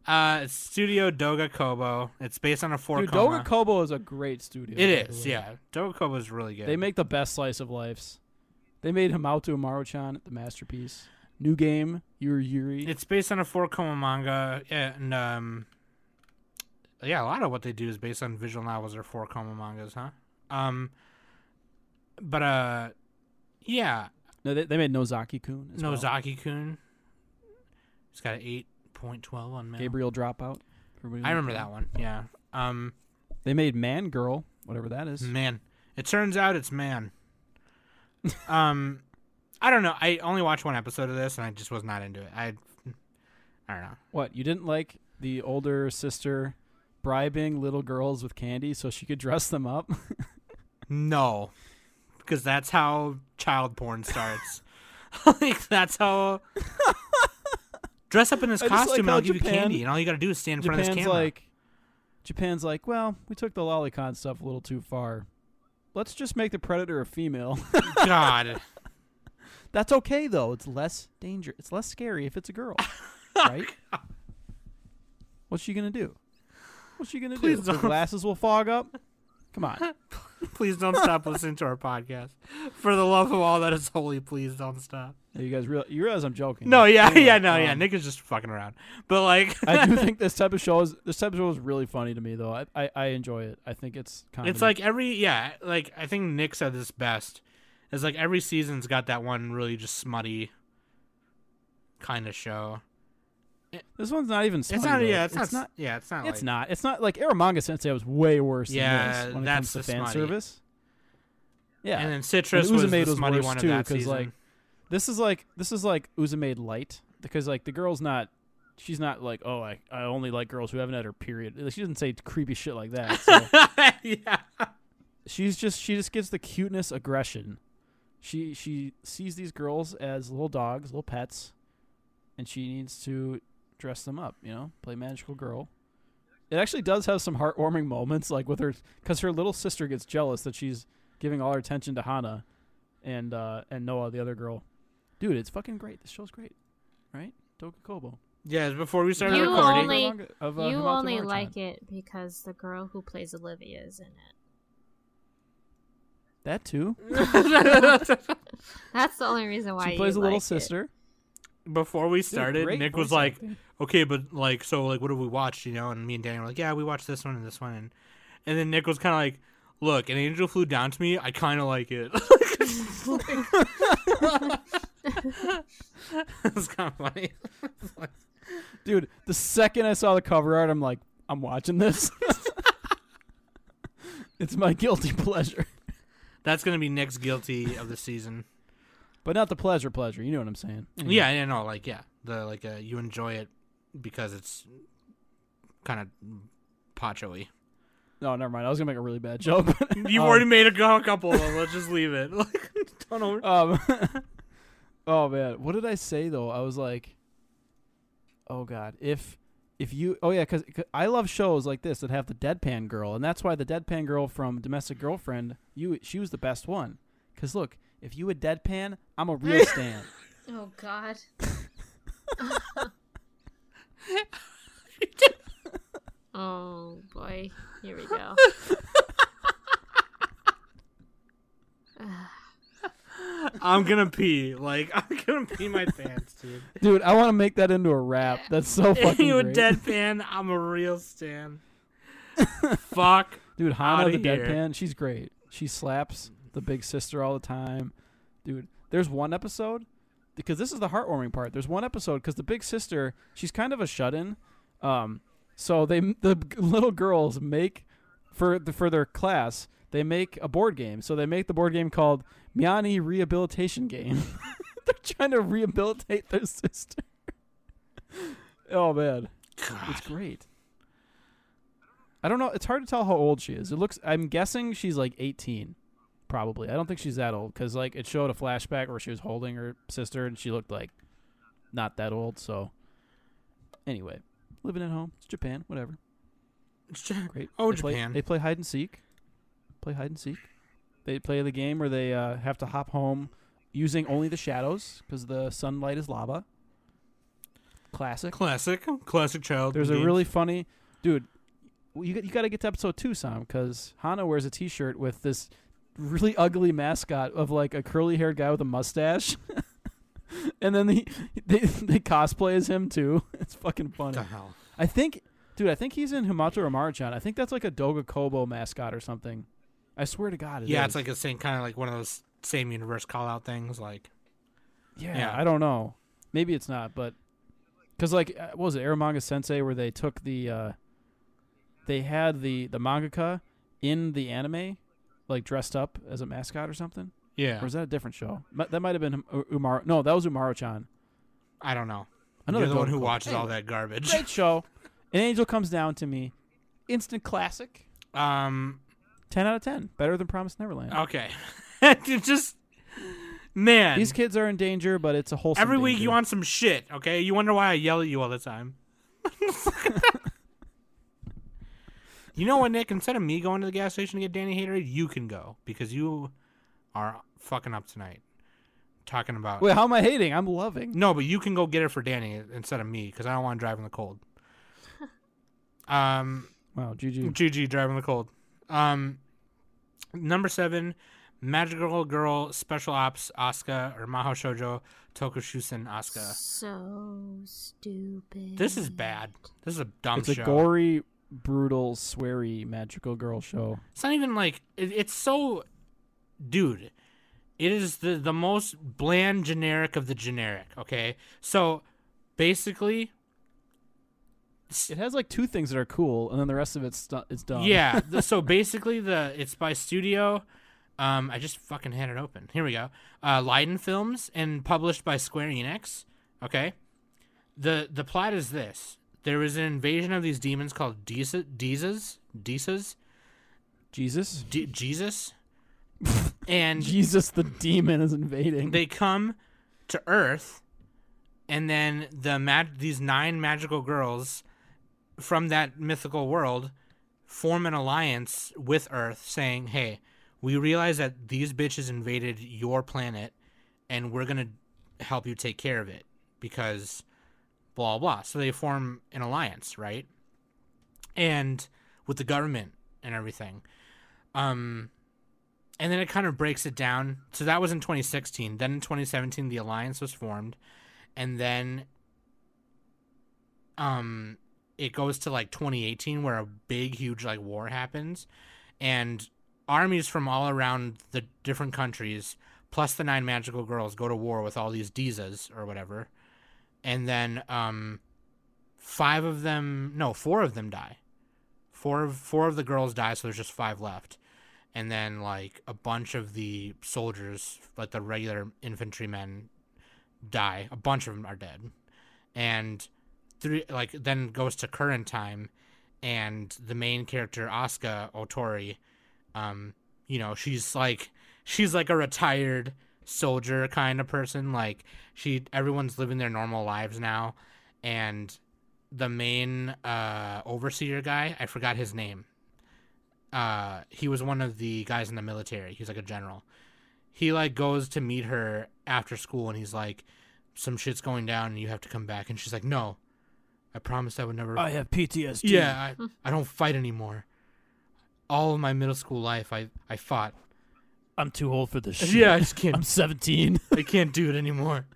uh, it's Studio Doga Kobo. It's based on a four Dude. Doga Kobo is a great studio. by It the is, way. yeah. Doga Kobo is really good. They make the best slice of lives. They made Himouto Umaru-chan the masterpiece. New game, Yuru Yuri. It's based on a four koma manga, and um, yeah, a lot of what they do is based on visual novels or four koma mangas, huh? Um, but uh, yeah, no, they, they made Nozaki Kun. as well. Nozaki Kun. It's got an eight point twelve on Mail. Gabriel Dropout. I remember that one. Yeah. Um, They made Man Girl, whatever that is. man, it turns out it's man. um, I don't know. I only watched one episode of this, and I just was not into it. I, I don't know. What, you didn't like the older sister bribing little girls with candy so she could dress them up? No, because that's how child porn starts. like that's how. Dress up in this I just like costume, and I'll give you candy, and all you got to do is stand in front of this Japan's camera. like Japan's like, well, we took the lolicon stuff a little too far. Let's just make the predator a female. God, That's okay though. It's less danger. It's less scary if it's a girl, right? What's she gonna do? What's she gonna Please do? The don't. glasses will fog up. Come on. please don't stop listening to our podcast. For the love of all that is holy, please don't stop. You guys real you realize I'm joking. No, yeah, Anyway, yeah, no, yeah. um, Nick is just fucking around, but like, I do think this type of show is this type of show is really funny to me though. I I, I enjoy it. I think it's kind of it's like every yeah, like I think Nick said this best. Is like every season's got that one really just smutty kind of show. This one's not even. It's smutty, not. though. Yeah, it's, it's not. Yeah, it's not. It's like, not. It's not like Eromanga Sensei was way worse Yeah, than this when it that's comes to the fan smutty. service. Yeah, And then Citrus And was the was worse one of too, that 'cause, season. like, this is like this is like Uzamaid light because like the girl's not. She's not like oh I, I only like girls who haven't had her period. She doesn't say creepy shit like that. So yeah. she's just she just gets the cuteness aggression. She she sees these girls as little dogs, little pets, and she needs to dress them up. You know, play magical girl, it actually does have some heartwarming moments, like with her, because her little sister gets jealous that she's giving all her attention to Hana, and uh, and Noah, the other girl. Dude, it's fucking great. This show's great, right? Doga Kobo. Yeah, before we started You recording. only- of, uh, you Hamato only Mori-chan. like it because the girl who plays Olivia is in it. that too. That's the only reason why she you plays a little like it. Sister. before we started, great Nick was like, acting. okay, but like, so like, what have we watched? You know, and me and Danny were like, yeah, we watched this one and this one, and and then Nick was kind of like, look, an angel flew down to me. I kind of like it. That's kind of funny. Dude, the second I saw the cover art, I'm like, I'm watching this. it's my guilty pleasure, That's gonna be Nick's guilty of the season. But not the pleasure pleasure. You know what I'm saying? Anyway. Yeah, yeah, no, like yeah, the like uh, you enjoy it because it's kind of pacho-y. No, never mind. I was gonna make a really bad joke. You've um, already made a couple of them. Let's just leave it. Like, don't over- Um, oh man, what did I say though? I was like, oh god, if if you, oh yeah, because I love shows like this that have the deadpan girl, and that's why the deadpan girl from Domestic Girlfriend, you she was the best one. Cause look, if you a deadpan, I'm a real stan. Oh God. oh boy. Here we go. I'm gonna pee. Like I'm gonna pee my pants, dude. Dude, I want to make that into a rap. That's so fucking If you a great. deadpan? I'm a real stan. Fuck. Dude, Hana Outta the here. deadpan, she's great. She slaps the big sister all the time. Dude, there's one episode because this is the heartwarming part. There's one episode because the big sister, she's kind of a shut-in. Um, so they the little girls make for the for their class they make a board game. So they make the board game called Miani Rehabilitation Game. They're trying to rehabilitate their sister. oh man, it's great. I don't know. It's hard to tell how old she is. It looks. I'm guessing she's like 18, probably. I don't think she's that old because like it showed a flashback where she was holding her sister and she looked like not that old. So anyway, living at home. It's Japan. Whatever. Great. Oh, They play- Japan. they play hide and seek. Play hide and seek. They play the game where they uh, have to hop home using only the shadows because the sunlight is lava. Classic. Classic, classic child. There's a really funny dude. You you got to get to episode two, Sam, because Hana wears a T-shirt with this really ugly mascot of like a curly haired guy with a mustache, and then the, they they cosplay as him too. It's fucking What funny. the hell? I think, dude, I think he's in Himouto Umaru-chan. I think that's like a Doga Kobo mascot or something. I swear to God, it yeah, is. it's like a same kind of like one of those same universe call out things. Like Yeah, Yeah. I don't know. Maybe it's not, but because like uh, what was it Eromanga Sensei where they took the uh they had the the mangaka in the anime like dressed up as a mascot or something, yeah, or is that a different show? That might have been um, Umar. No, that was Umaru-chan. I don't know. Another You're the one who watches all that garbage. Great show. An angel comes down to me. Instant classic. Um. Ten out of ten. Better than Promised Neverland. Okay. Just man. These kids are in danger, but it's a whole. Every week danger. you want some shit, okay? You wonder why I yell at you all the time. you know what, Nick? Instead of me going to the gas station to get Danny Haterade, you can go because you are fucking up tonight. Talking about Wait, how am I hating? I'm loving. no, but you can go get it for Danny instead of me because I don't want to drive in the cold. Um, Wow, GG. GG driving the cold. Um, number seven, Magical Girl Special Ops Asuka or Maho Shoujo Tokushusen Asuka. So stupid. This is bad. This is a dumb It's a gory, brutal, sweary magical girl show. It's not even like it, it's so, dude. It is the the most bland generic of the generic. Okay, so basically, It has like two things that are cool, and then the rest of it's it's dumb. Yeah. so basically, the it's by studio. Um, I just fucking had it open. Here we go. Uh, Liden Films and published by Square Enix. Okay. The the plot is this: there is an invasion of these demons called Disas, Disas, Jesus, D- Jesus, and Jesus, the demon is invading. they come to Earth, and then the mag- these nine magical girls from that mythical world form an alliance with Earth, saying, "Hey, we realize that these bitches invaded your planet, and we're gonna help you take care of it because blah blah." So they form an alliance, right? And with the government and everything, um, and then it kind of breaks it down. So that was in 2016. Then in 2017, the alliance was formed, and then um it goes to like 2018 where a big huge like war happens and armies from all around the different countries plus the nine magical girls go to war with all these Dizas or whatever and then um five of them no four of them die. Four of four of the girls die so there's just five left. And then like a bunch of the soldiers like the regular infantrymen die. A bunch of them are dead. And three like then goes to current time and the main character Asuka Otori um you know she's like she's like a retired soldier kind of person like she everyone's living their normal lives now and the main uh overseer guy I forgot his name uh he was one of the guys in the military He's like a general he like goes to meet her after school and he's like some shit's going down and you have to come back and she's like no I promised I would never. I have PTSD. yeah, I, I don't fight anymore. All of my middle school life, I I fought. I'm too old for this shit. Yeah, I just can't. I'm 17. I can't do it anymore.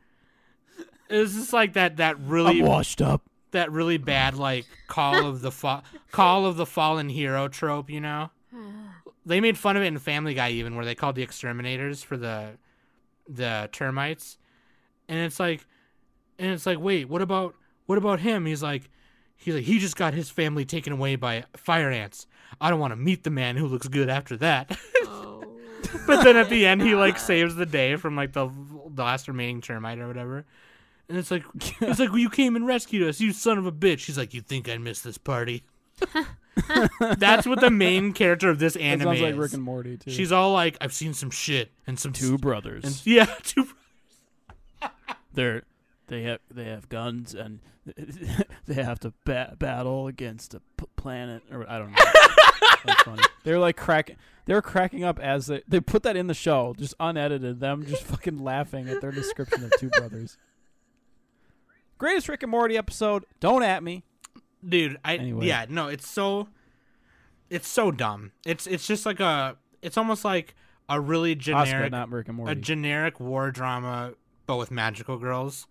It was just like that. That really I'm washed up. that really bad like call of the fa- call of the fallen hero trope. You know, they made fun of it in Family Guy even, where they called the exterminators for the the termites, and it's like, and it's like, wait, what about what about him? He's like, he's like, he just got his family taken away by fire ants. I don't want to meet the man who looks good after that. Oh. but then at the end, he like saves the day from like the, the last remaining termite or whatever. And it's like, it's like, well, you came and rescued us, you son of a bitch. He's like, you think I missed this party? That's what the main character of this That anime sounds like is. Rick and Morty too. She's all like, I've seen some shit and some two brothers. and yeah, two. They're they have they have guns and they have to ba- battle against a p- planet or I don't know. Funny. They're like cracking. They're cracking up as they they put that in the show, just unedited. Them just fucking laughing at their description of two brothers. Greatest Rick and Morty episode. Don't at me. dude i Anyway. yeah no it's so it's so dumb it's it's just like a it's almost like a really Oscar, generic not Rick and Morty. a generic war drama but with magical girls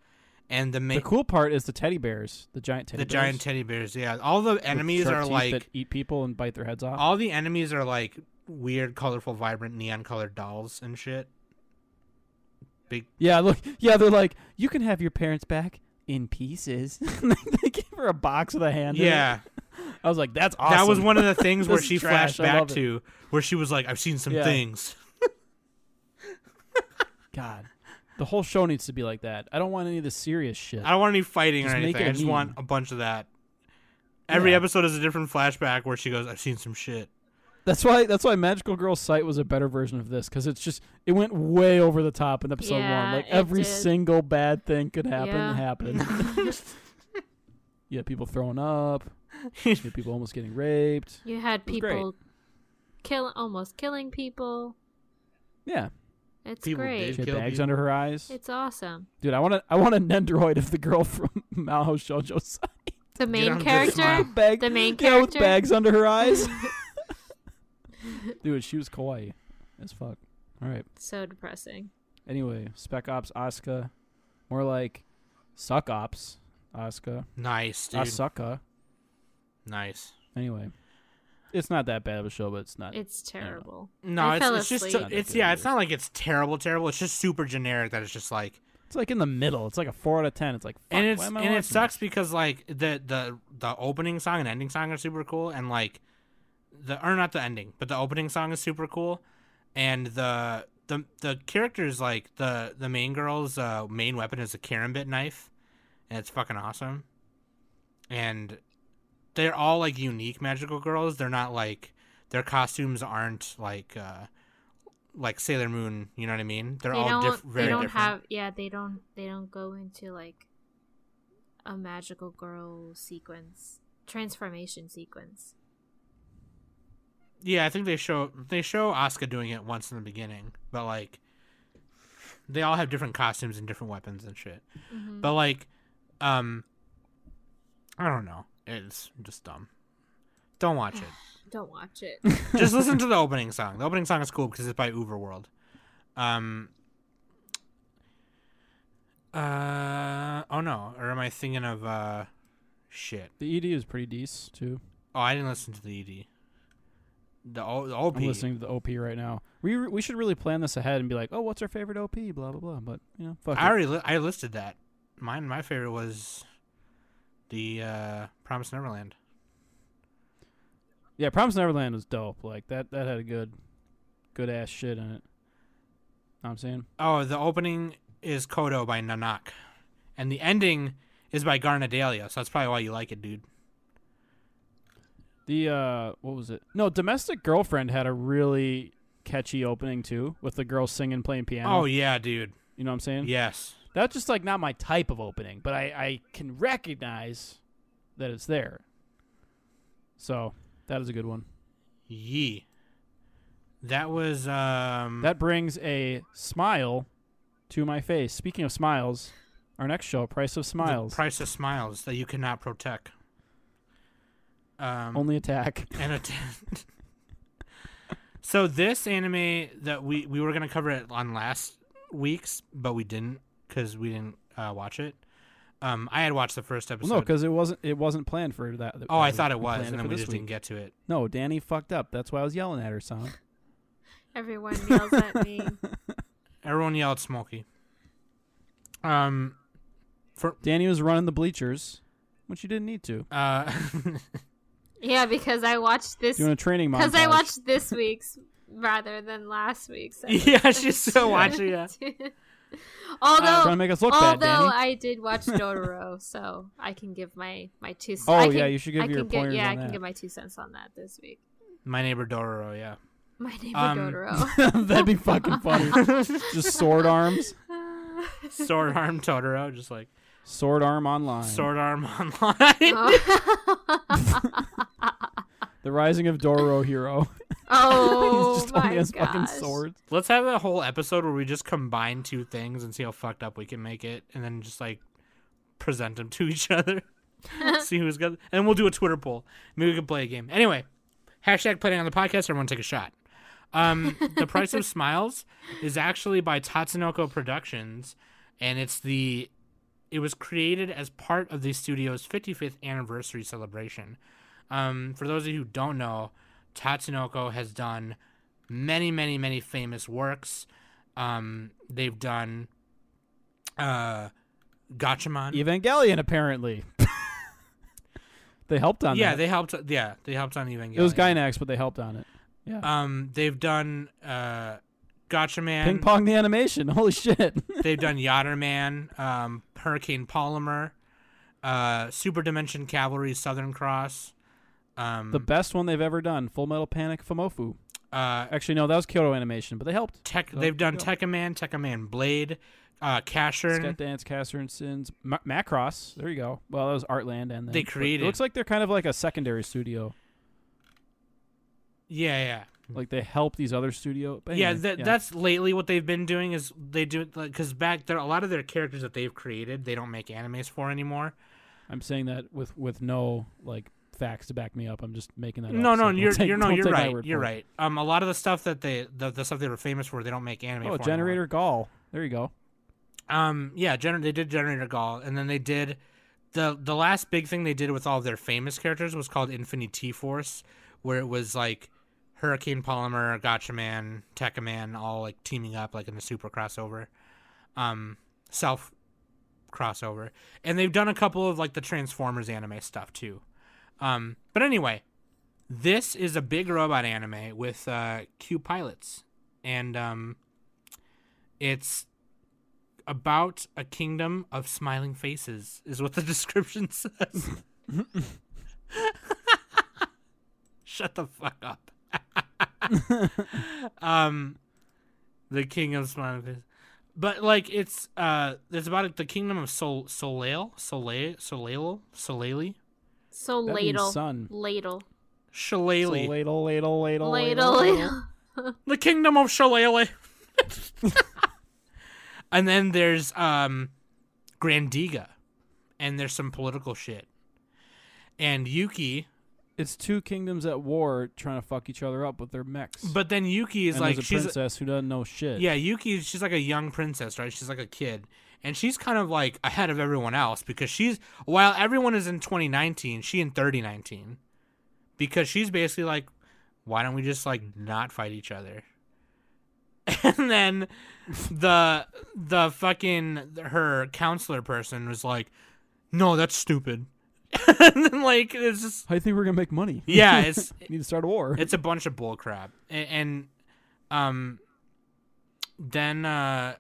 and the main the cool part is the teddy bears, the giant teddy bears. the bears. giant teddy bears yeah all the enemies are like that eat people and bite their heads off. all the enemies are like weird colorful vibrant neon colored dolls and shit big Yeah, look. Yeah, they're like, you can have your parents back in pieces. they gave her a box with a hand. yeah I was like, that's awesome. that was one of the things where she trash. flashed back to where she was like i've seen some Yeah. things God. The whole show needs to be like that. I don't want any of the serious shit. I don't want any fighting Just or make anything. it I a just meme. want a bunch of that. Every Yeah. episode is a different flashback where she goes, "I've seen some shit." That's why. That's why Magical Girl Site was a better version of this because it's just it went way over the top in episode Yeah, one. Like it every did. single bad thing could happen Yeah. happened. you had people throwing up. You had people almost getting raped. You had was great. people kill almost killing people. Yeah, It's People great. did. she had Kill bags people. under her eyes. It's awesome. Dude, I want to. I want a Nendoroid of the girl from Mahou Shoujo Site. The main on, character. smile. Bag, The main yeah, with bags under her eyes. Dude, she was kawaii as fuck. All right. So depressing. Anyway, Spec Ops Asuka, more like Suck Ops Asuka. nice, ah, dude. Asuka. Nice. Anyway, it's not that bad of a show, but it's not. It's terrible. No, I it's, fell it's just asleep. it's yeah. It's not like it's terrible, terrible. It's just super generic. That it's just like, It's like in the middle. It's like a four out of ten. It's like, fuck, and it's why am I and it sucks this? because like the the the opening song and ending song are super cool, and like the or not the ending, but the opening song is super cool, and the the the characters like the the main girl's uh, main weapon is a karambit knife, and it's fucking awesome, and they're all like unique magical girls. They're not like their costumes aren't like uh like Sailor Moon. You know what I mean? They're they all diff- very they don't different. have. Yeah, they don't. They don't go into like a magical girl sequence. transformation sequence. Yeah, I think they show they show Asuka doing it once in the beginning, but like they all have different costumes and different weapons and shit. Mhm. But like, um, I don't know. It's just dumb. Don't watch it. Don't watch it. just listen to the opening song. The opening song is cool because it's by UVERworld. Um. Uh oh no, or am I thinking of uh, shit? The ED is pretty decent too. Oh, I didn't listen to the ED. The, o- the OP. I'm listening to the OP right now. We re- we should really plan this ahead and be like, oh, what's our favorite OP? Blah blah blah. But you know, fuck I it. already li- I listed that. Mine, my favorite was the uh, Promise Neverland. Yeah, Promise Neverland was dope. Like that that had a good good ass shit in it. Know what I'm saying Oh, the opening is Kodo by Nanak, and the ending is by GARNiDELiA. So that's probably why you like it, dude. the uh what was it? No, Domestic Girlfriend had a really catchy opening too, with the girl singing playing piano. Oh yeah, dude. you know what I'm saying? Yes. That's just like not my type of opening, but I I can recognize that it's there. So that is a good one. Yee. That was um. That brings a smile to my face. Speaking of smiles, our next show, Price of Smiles, price of smiles that you cannot protect. Um. only attack. and a t- so this anime that we we were gonna cover it on last week's, but we didn't because we didn't uh, watch it. Um, I had watched the first episode. Well, no, because it wasn't it wasn't planned for that. oh, I thought it was, and then we this just week. didn't get to it. No, Danny fucked up. That's why I was yelling at her, son. Everyone yells at me. Everyone yelled "Smokey." Um, for Danny was running the bleachers, which you didn't need to. uh, Yeah, because I watched this Doing a training montage. because I watched this week's rather than last week's. yeah, she's still watching. Yeah, although trying to make us look bad, Danny. I did watch Dororo, so I can give my my two. Oh, I yeah, can- you should give I your can get- Yeah, on I can that. give my two cents on that this week. my neighbor Dororo. Yeah, My neighbor Um, Dororo. That'd be fucking funny. Just sword arms, sword arm Totoro, just like sword arm online. sword arm online. oh, The Rising of Dororo Hero. Oh He's just my only has fucking gosh. swords. Let's have a whole episode where we just combine two things and see how fucked up we can make it, and then just like present them to each other. see who's got, and we'll do a Twitter poll. Maybe we can play a game. Anyway, hashtag playing on the podcast. Everyone take a shot. Um, the Price of Smiles is actually by Tatsunoko Productions, and it's the it was created as part of the studio's 55th anniversary celebration. Um, for those of you who don't know, Tatsunoko has done many, many, many famous works. Um, they've done uh, Gatchaman. Evangelion, apparently. they helped on yeah, that. they helped. Yeah, they helped on Evangelion. it was Gainax, but they helped on it. Yeah. Um, they've done uh, Gatchaman. Ping pong the animation. Holy shit. They've done Yatterman, um, Hurricane Polimar, uh, Super Dimension Cavalry, Southern Cross. Um, the best one they've ever done. Full Metal Panic Fumoffu. uh, Actually, no, that was Kyoto Animation, but they helped. Tech, So, they've done yeah. Tekkaman, Tekkaman Blade, uh, Casshern. Scat Dance, Caster and Sins, Ma- Macross. There you go. Well, that was Artland, and then They created- It looks like they're kind of like a secondary studio. Yeah, yeah. Like they help these other studio. But yeah, anyway, that, that's lately what they've been doing is they do it because back there a lot of their characters that they've created they don't make animes for anymore. I'm saying that with with no like facts to back me up. I'm just making that. No, up, no, so you're take- you're no, you're right. You're right. Um, a lot of the stuff that they the, the stuff they were famous for they don't make anime. Oh, for Generator Gawl. There you go. Um, yeah, gener- they did Generator Gawl, and then they did the the last big thing they did with all of their famous characters was called Infini-T Force, where it was like Hurricane Polimar, gotcha Gatchaman, Tekkaman, all like teaming up like in a super crossover, um, self crossover, and they've done a couple of like the Transformers anime stuff too. Um, but anyway, this is a big robot anime with uh, cute pilots, and um, it's about a kingdom of smiling faces, is what the description says. Shut the fuck up. um, the king of smiling faces. But like it's uh, it's about the kingdom of Sol Soleil Soleil Soleil Soleil. So That means ladle. son. Ladle. So Shillelagh. ladle, ladle, ladle, Ladle. ladle. the kingdom of Shillelagh. and then there's um Grandiga. And there's some political shit. And Yuki, It's two kingdoms at war trying to fuck each other up with their mechs. but then Yuki is and like there's a she's princess who doesn't know shit. Yeah, Yuki, she's like a young princess, right? She's like a kid. And she's kind of like ahead of everyone else because she's, while everyone is in 2019, she in 3019. Because she's basically like, why don't we just like not fight each other? And then the the fucking her counselor person was like, no, that's stupid. and then like it's just I think we're gonna make money? yeah, it's need to start a war. it's a bunch of bull crap and, and um then uh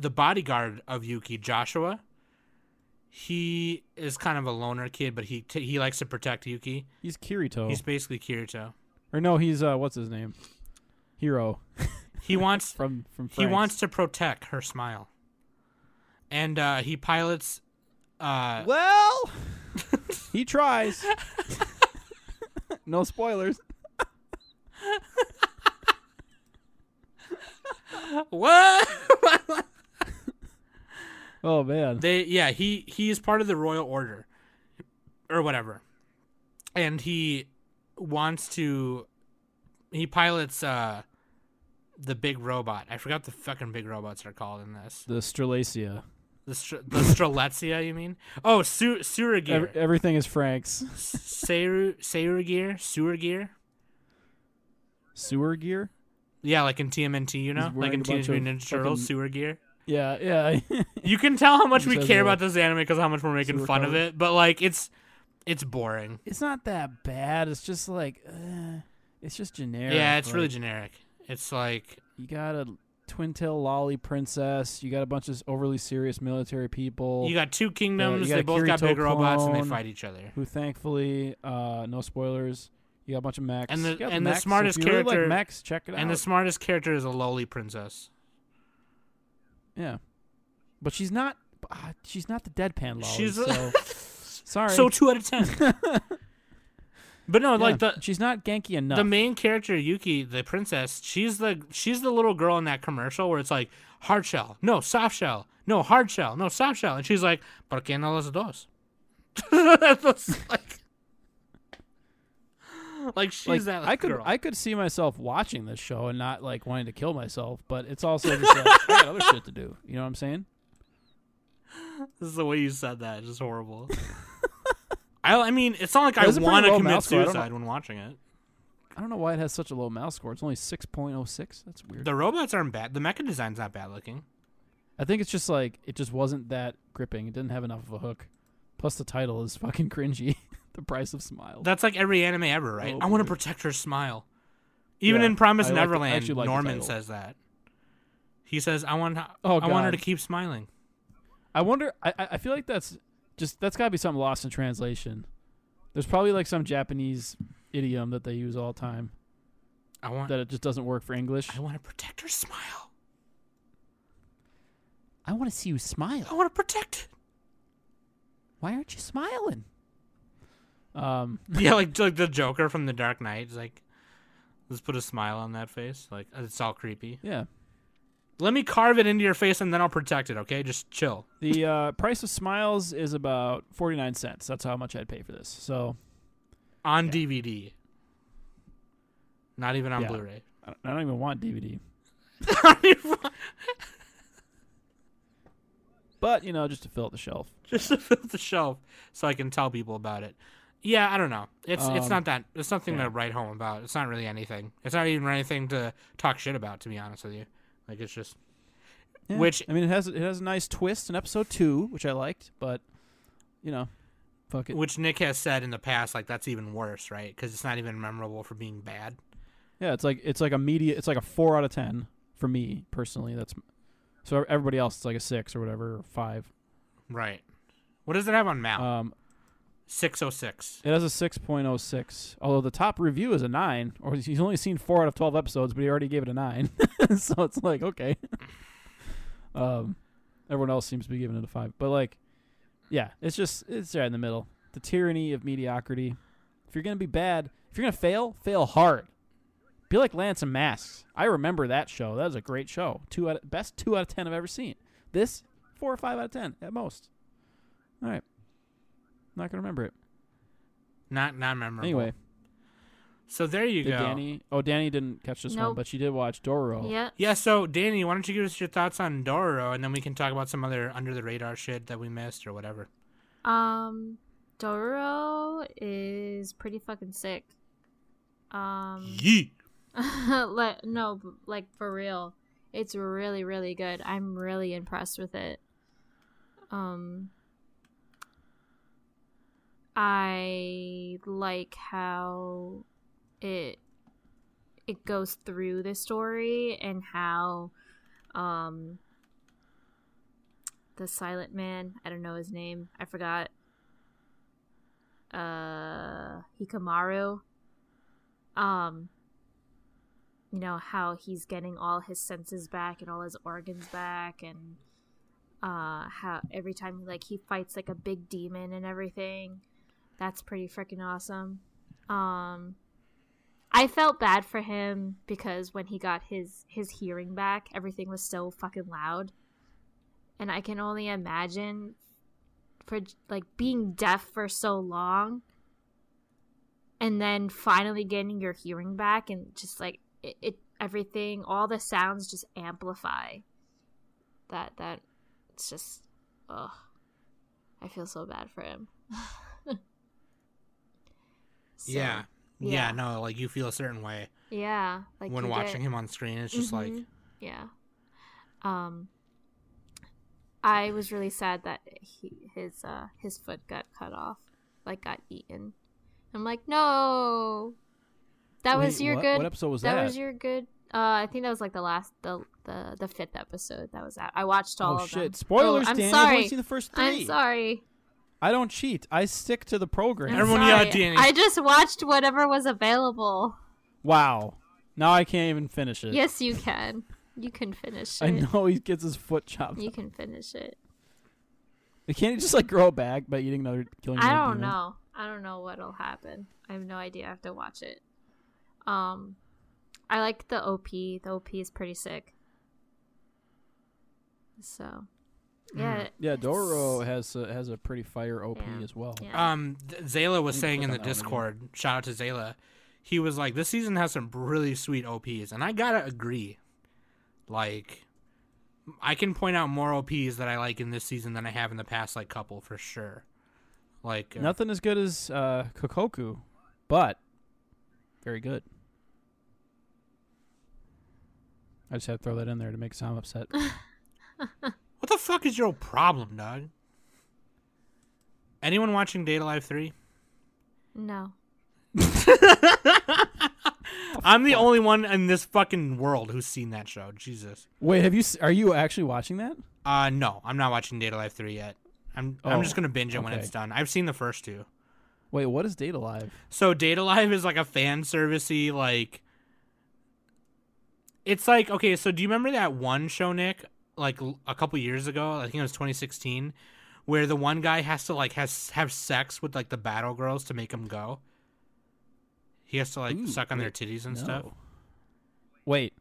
the bodyguard of yuki joshua he is kind of a loner kid but he t- he likes to protect yuki He's Kirito. he's basically kirito or no, he's uh, what's his name? Hero he wants from from. he wants to protect her smile and uh he pilots uh Well, he tries. no spoilers. what Oh man. They yeah, he he is part of the royal order or whatever. And he wants to he pilots uh the big robot. I forgot the fucking big robots are called in this. The Strelacia. The Str- the Strelitzia, you mean? Oh, Su- Suragir. Ev- everything is Franxx. Seru. Sewer gear. Sewer gear? Yeah, like in TMNT, you know, like in Teenage Mutant Ninja Turtles, fucking- Seuragir. Yeah, yeah. You can tell how much we care that. about this anime because how much we're making fun of it, but like it's it's boring. it's not that bad. It's just like, uh, it's just generic. Yeah, it's really generic. It's like You got a twin tail lolly princess. You got a bunch of overly serious military people. you got two kingdoms. got they both got Kirito big robots and they fight each other. who thankfully, uh, no spoilers. You got a bunch of mechs. And the- got and the smartest if you really character- like mechs, check it And out. the smartest character is a lowly princess. Yeah, but she's not. Uh, she's not the deadpan lolly. She's so sorry. so two out of ten. but no, Yeah, like the she's not ganky enough. the main character Yuki, the princess, she's the she's the little girl in that commercial where it's like hard shell, no soft shell, no hard shell, no soft shell, and she's like, "Por qué no las dos?" That's like, like she's like, that I could girl. I could see myself watching this show and not like wanting to kill myself, but it's also just like I got other shit to do. You know what I'm saying? This is the way you said that. It's just horrible. I, I mean, it's not like It I was a pretty want to commit mouse score. I don't know- suicide when watching it. I don't know why it has such a low mouse score. It's only 6.06. That's weird. The robots aren't bad. The mecha design's not bad looking. I think it's just like it just wasn't that gripping. It didn't have enough of a hook. Plus the title is fucking cringy. The price of smile. That's like every anime ever, right? Oh, I want to protect her smile. Even Yeah, in Promise I like Neverland, actually like Norman says that. He says, "I want, Oh, I want her to keep smiling." I wonder. I I I feel like that's just that's got to be something lost in translation. There's probably like some Japanese idiom that they use all the time I want, that it just doesn't work for English. I want to protect her smile. I want to see you smile. I want to protect it. Why aren't you smiling? Um, yeah, like like the Joker from The Dark Knight. It's like, let's put a smile on that face. Like it's all creepy. yeah. Let me carve it into your face and then I'll protect it. Okay, just chill. The uh, price of smiles is about forty nine cents. That's how much I'd pay for this. So On Yeah. DVD. Not even on Yeah. Blu-ray. I don't, even want DVD. But you know, just to fill out the shelf. just to fill the shelf so I can tell people about it. Yeah, I don't know. It's it's Um, not that it's nothing yeah. to write home about. It's not really anything. It's not even anything to talk shit about. To be honest with you, like it's just Yeah. Which- I mean, it has it has a nice twist in episode two, which I liked. But you know, fuck it. which Nick has said in the past. Like that's even worse, right? Because it's not even memorable for being bad. Yeah, it's like it's like a media. It's like a four out of ten for me personally. That's so everybody else it's like a six or whatever, or five. Right. What does it have on Mal? Um, Six oh six. it has a six point oh six. Although the top review is a nine, or he's only seen four out of twelve episodes, but he already gave it a nine. so it's like okay. um, everyone else seems to be giving it a five, but like, yeah, it's just it's right in the middle. the tyranny of mediocrity. If you're gonna be bad, if you're gonna fail, fail hard. Be like Lance N' Masques. I remember that show. That was a great show. Two out of, best two out of ten I've ever seen. This four or five out of ten at most. All right, not gonna remember it. Not not memorable. Anyway, so there you did go. Danny? Oh, Danny didn't catch this one, but she did watch Doro. Yeah. Yeah, so Danny, why don't you give us your thoughts on Dororo, and then we can talk about some other under the radar shit that we missed or whatever. Um, Dororo is pretty fucking sick. Um, Yeet. like no, like for real, it's really really good. I'm really impressed with it. Um, I like how it it goes through the story and how um the silent man i don't know his name i forgot uh Hyakkimaru um you know how he's getting all his senses back and all his organs back and uh how every time like he fights like a big demon and everything that's pretty freaking awesome um I felt bad for him because when he got his his hearing back, everything was so fucking loud. And I can only imagine for like being deaf for so long and then finally getting your hearing back and just like it, it everything all the sounds just amplify. That that it's just ugh. I feel so bad for him. So, yeah. yeah, yeah. no, like you feel a certain way Yeah, like when watching get- him on screen. It's just like, Mhm. yeah. Um, I was really sad that he his uh his foot got cut off, like got eaten. I'm like, no, that was your what, good. What episode was that, that? was your good. Uh, I think that was like the last the the the fifth episode that was out. I watched all oh of shit! them. Spoilers, Oh, I'm Danny. I've sorry. only seen the first 3 I'm sorry. I don't cheat. I stick to the program. I'm Everyone yell at sorry. Danny. I just watched whatever was available. Wow. Now I can't even finish it. Yes, you can. You can finish it. I know he gets his foot chopped. You can finish it. Can't he just like grow back by eating another killing? I another don't demon? know. I don't know what'll happen. I have no idea. I have to watch it. Um, I like the OP. The OP is pretty sick. So, yeah. Yeah, Doro has a, has a pretty fire OP Yeah. as well. Yeah. um, Zayla was saying in the that one again. Discord. Shout out to Zayla. He was like, "This season has some really sweet OPs," and I gotta agree. Like, I can point out more OPs that I like in this season than I have in the past, like couple for sure. Like, uh, Nothing as good as uh, Kokoku, but very good. I just had to throw that in there to make Sam upset. what the fuck is your problem, dog? Anyone watching Date A Live Three? no. I'm the only one in this fucking world who's seen that show. Jesus. Wait, have you? s- Are you actually watching that? Uh, no, I'm not watching Date A Live Three yet. I'm I'm Oh, just gonna binge it when okay. it's done. I've seen the first two. Wait, what is Date A Live? So Date A Live is like a fan servicey like. It's like okay, so do you remember that one show, Nick? Like a couple years ago, I think it was 2016, where the one guy has to like has have sex with like the battle girls to make them go. He has to like Ooh, suck on their titties and stuff. Wait.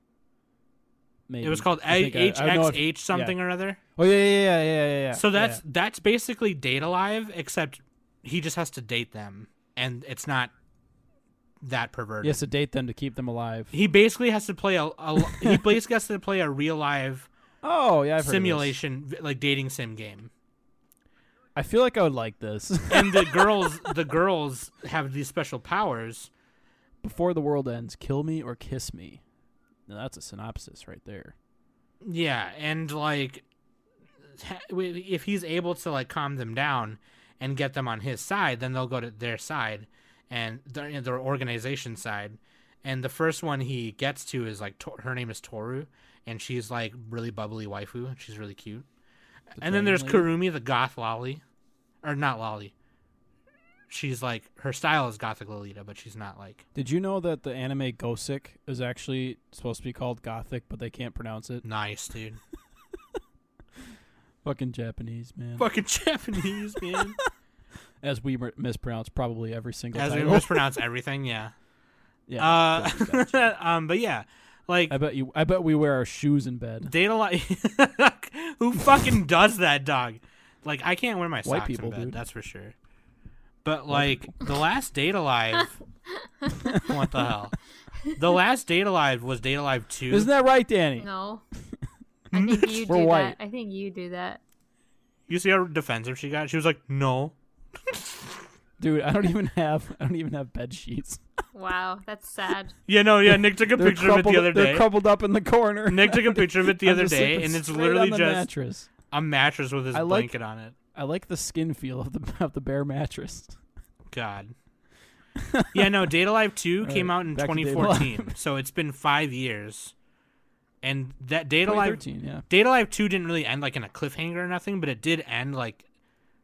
Maybe. It was called I think I- I don't if- HXH something or other. Oh yeah, yeah, yeah, yeah, yeah, yeah. So that's yeah. that's basically Date A Live, except he just has to date them, and it's not that perverted. he has to date them to keep them alive. He basically has to play a, a he basically has to play a real live Oh yeah, I've heard of this. simulation like dating sim game. I feel like I would like this. And the girls the girls have these special powers. Before the world ends, kill me or kiss me. Now that's a synopsis right there. Yeah, and like if he's able to like calm them down and get them on his side, then they'll go to their side and their, their organization side. And the first one he gets to is like her name is Toru, and she's like really bubbly waifu. She's really cute. The and then there's lady? Kurumi, the goth lolly, or not lolly. She's like her style is gothic Lolita, but she's not like Did you know that the anime Gosick is actually supposed to be called Gothic, but they can't pronounce it? nice, dude. Fucking Japanese man. Fucking Japanese man. as we mispronounce probably every single As we mispronounce everything, yeah. yeah. Uh, gotcha. um, but yeah, like I bet you. I bet we wear our shoes in bed. data life. Who fucking does that, dog? Like I can't wear my socks White socks people, in bed. dude. That's for sure. But like the last Date A Live, what the hell? The last Date A Live was Date A Live two. Isn't that right, Danny? No. I think you do We're white. that. I think you do that. you see how defensive she got? She was like, "No." Dude, I don't even have. I don't even have bed sheets. Wow, that's sad. Yeah, no, yeah. Nick took a They're picture of it crumpled, the other they're day. crumpled up in the corner. Nick took a picture of it the I'm other just day, sleeping and it's straight literally on the just mattress. a mattress with his I like- blanket on it. I like the skin feel of the of the bare mattress. God. yeah, no, Date A Live 2 All came out in back to Data 2014. so it's been five years. And that Date A Live 2013, yeah. Date A Live 2 didn't really end like in a cliffhanger or nothing, but it did end like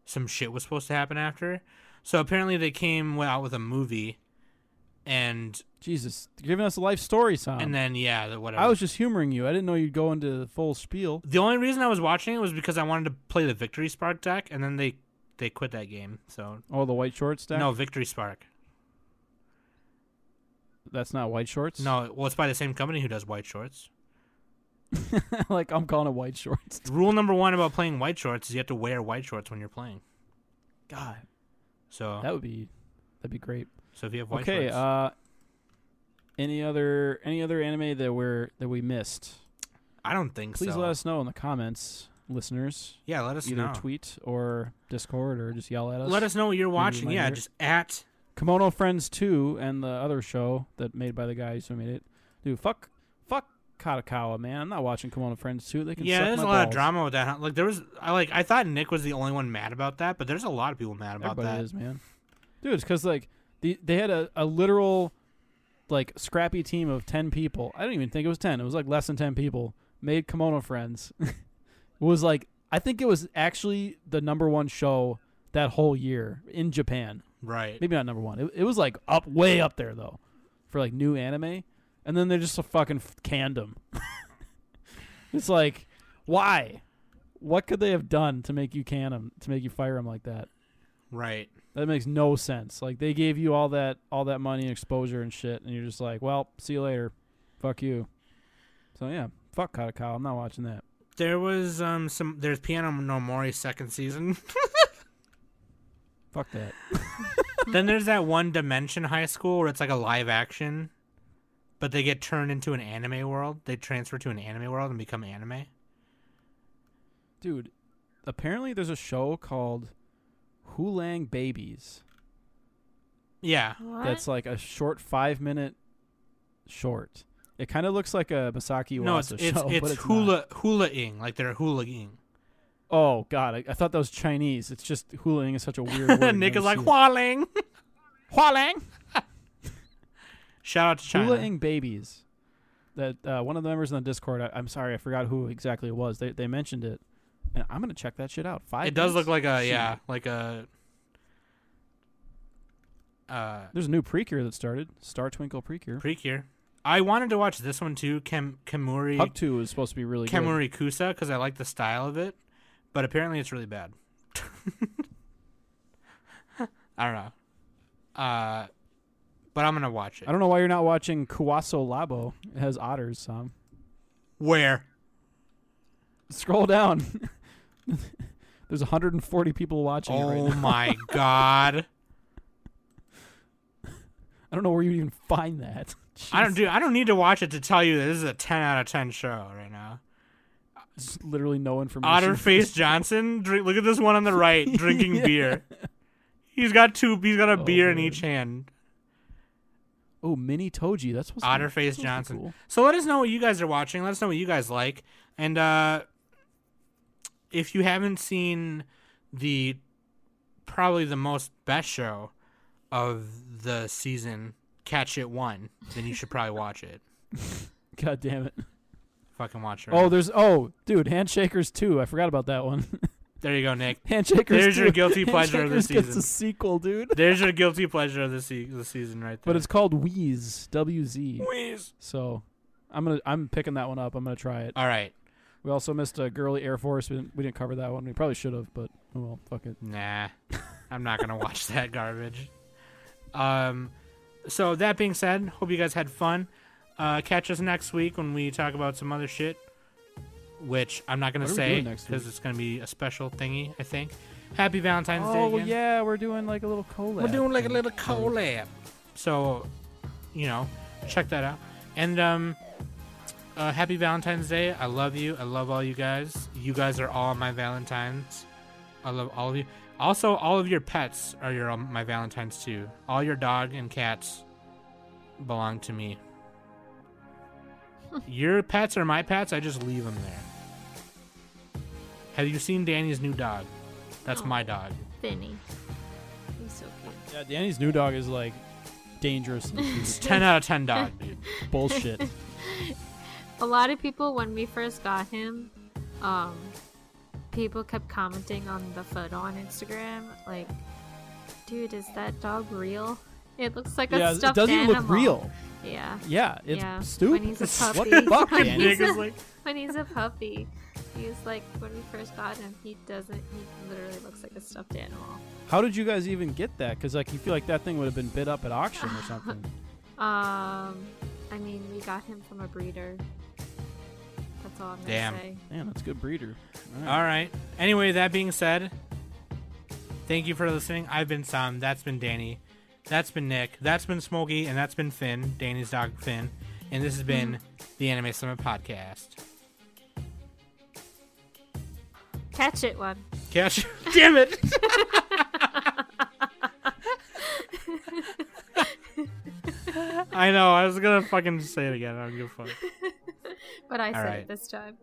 some shit was supposed to happen after. So apparently they came out with a movie and Jesus, giving us a life story, Sam. and then yeah, the whatever. I was just humoring you. I didn't know you'd go into the full spiel. the only reason I was watching it was because I wanted to play the Victory Spark deck and then they they quit that game. So Oh, the white shorts deck. no, Victory Spark. that's not white shorts. No, well it's by the same company who does White Shorts. like I'm calling it white shorts. Rule number 1 about playing white shorts is you have to wear white shorts when you're playing. God, So that would be that'd be great. so if you have white okay. shorts, Uh, any other any other anime that we're that we missed? I don't think Please so. Please let us know in the comments, listeners. yeah, let us Either know. tweet or Discord or just yell at us. Let us know what you're watching. Yeah, just at Kemono Friends 2 and the other show that made by the guys who made it. Dude, fuck Kadokawa, man. I'm not watching Kemono Friends too. They can yeah. There's a lot of drama with that. Like there was, I like, I thought Nick was the only one mad about that, but there's a lot of people mad about that. Everybody that. is, man. Dude, it's because like the they had a, a literal like scrappy team of ten people. I don't even think it was ten. It was like less than ten people. Made Kemono Friends. it was like I think it was actually the number one show that whole year in Japan. Right. Maybe not number one. It, it was like up way up there though for like new anime. And then they just fucking canned him. it's like why? What could they have done to make you can him? To make you fire him like that? Right. That makes no sense. Like they gave you all that all that money and exposure and shit, and you're just like, well, see you later. Fuck you. So yeah, fuck Kadokawa. I'm not watching that. There was um some. There's Piano No Mori second season. Fuck that. then there's that one Dimension High School where it's like a live action, but they get turned into an anime world. They transfer to an anime world and become anime. Dude, apparently there's a show called Hulaing Babies. Yeah. What? That's like a short five minute short. It kind of looks like a Masaaki Yuasa no, it's show, it's but it's it's not. hula hula-ing, like they're hula-ing. Oh god, I, I thought that was Chinese. It's just hulaing is such a weird word. Nick is like it. Hualing. Hualang. Shout out to China. Hula-ing babies. That uh, one of the members in the Discord. I, I'm sorry, I forgot who exactly it was. They they mentioned it, and I'm gonna check that shit out. Five. It does look like a Shit. yeah, like a. Uh, There's a new Precure that started. Star Twinkle Precure. Precure. I wanted to watch this one too, Kem Kemuri Hub two is supposed to be really good. Kemuri Kusa, because I like the style of it, but apparently it's really bad. I don't know. Uh, but I'm gonna watch it. I don't know why you're not watching Kuwaso Labo. It has otters. Sam. Where? Scroll down. There's 140 people watching it right oh now. Oh my god! I don't know where you even find that. I don't Jeez. do. I don't need to watch it to tell you that this is a 10 out of 10 show right now. Just literally no information. Otterface Johnson, drink. Look at this one on the right, drinking beer. He's got two. He's got a Oh, beer in each hand. Oh, Mini Toji. That's be- Otterface that's supposed to be Johnson. cool. So let us know what you guys are watching. Let us know what you guys like. And uh, if you haven't seen the probably the most best show of the season, Catch It One, then you should probably watch it. God damn it. Fucking watch it. Oh, there's oh, dude, Handshakers 2. I forgot about that one. there you go, Nick. Handshakers There's 2. your guilty pleasure of the Handshakers gets a sequel, dude. There's your guilty pleasure of the, se- the season right there. But it's called Wheeze, W Z. Wheeze. So, I'm gonna I'm picking that one up. I'm gonna try it. All right. We also missed a girly Air Force. We didn't, we didn't cover that one. We probably should have, but oh well, fuck it. Nah. I'm not gonna watch that garbage. Um, so that being said, hope you guys had fun. Uh, catch us next week when we talk about some other shit, which I'm not gonna say because it's gonna be a special thingy. I think. Happy Valentine's Day Oh yeah, we're doing like a little collab. We're doing like a little collab. So, you know, check that out. And um uh, happy Valentine's Day. I love you. I love all you guys. You guys are all my Valentines. I love all of you. Also, all of your pets are your um, my Valentines too. All your dog and cats belong to me. Your pets are my pets. I just leave them there. Have you seen Danny's new dog? That's Oh. my dog. Finny. He's so cute. Yeah, Danny's new dog is like dangerous. It's 10 out of 10 dog, dude. bullshit. A lot of people, when we first got him, um, people kept commenting on the photo on Instagram, like, "Dude, is that dog real? It looks like a stuffed animal. yeah, it doesn't even look real. Yeah. Yeah, it's yeah. stupid. When he's a What puppy. the fuck, when, he's a, like, when he's a puppy, he's like when we first got him, he doesn't. He literally looks like a stuffed animal. How did you guys even get that? Because like you feel like that thing would have been bid up at auction or something. Um, I mean, we got him from a breeder. That's all I'm gonna Damn. say. Man, that's a good breeder. all right. Anyway, that being said, thank you for listening. I've been Sam. That's been Danny. That's been Nick. That's been Smokey. And that's been Finn, Danny's dog Finn. And this has been mm-hmm. the Anime Summit Podcast. Catch it one. Catch. It. Damn it! I know. I was gonna fucking say it again. I don't give a fuck. But I All said right. it this time.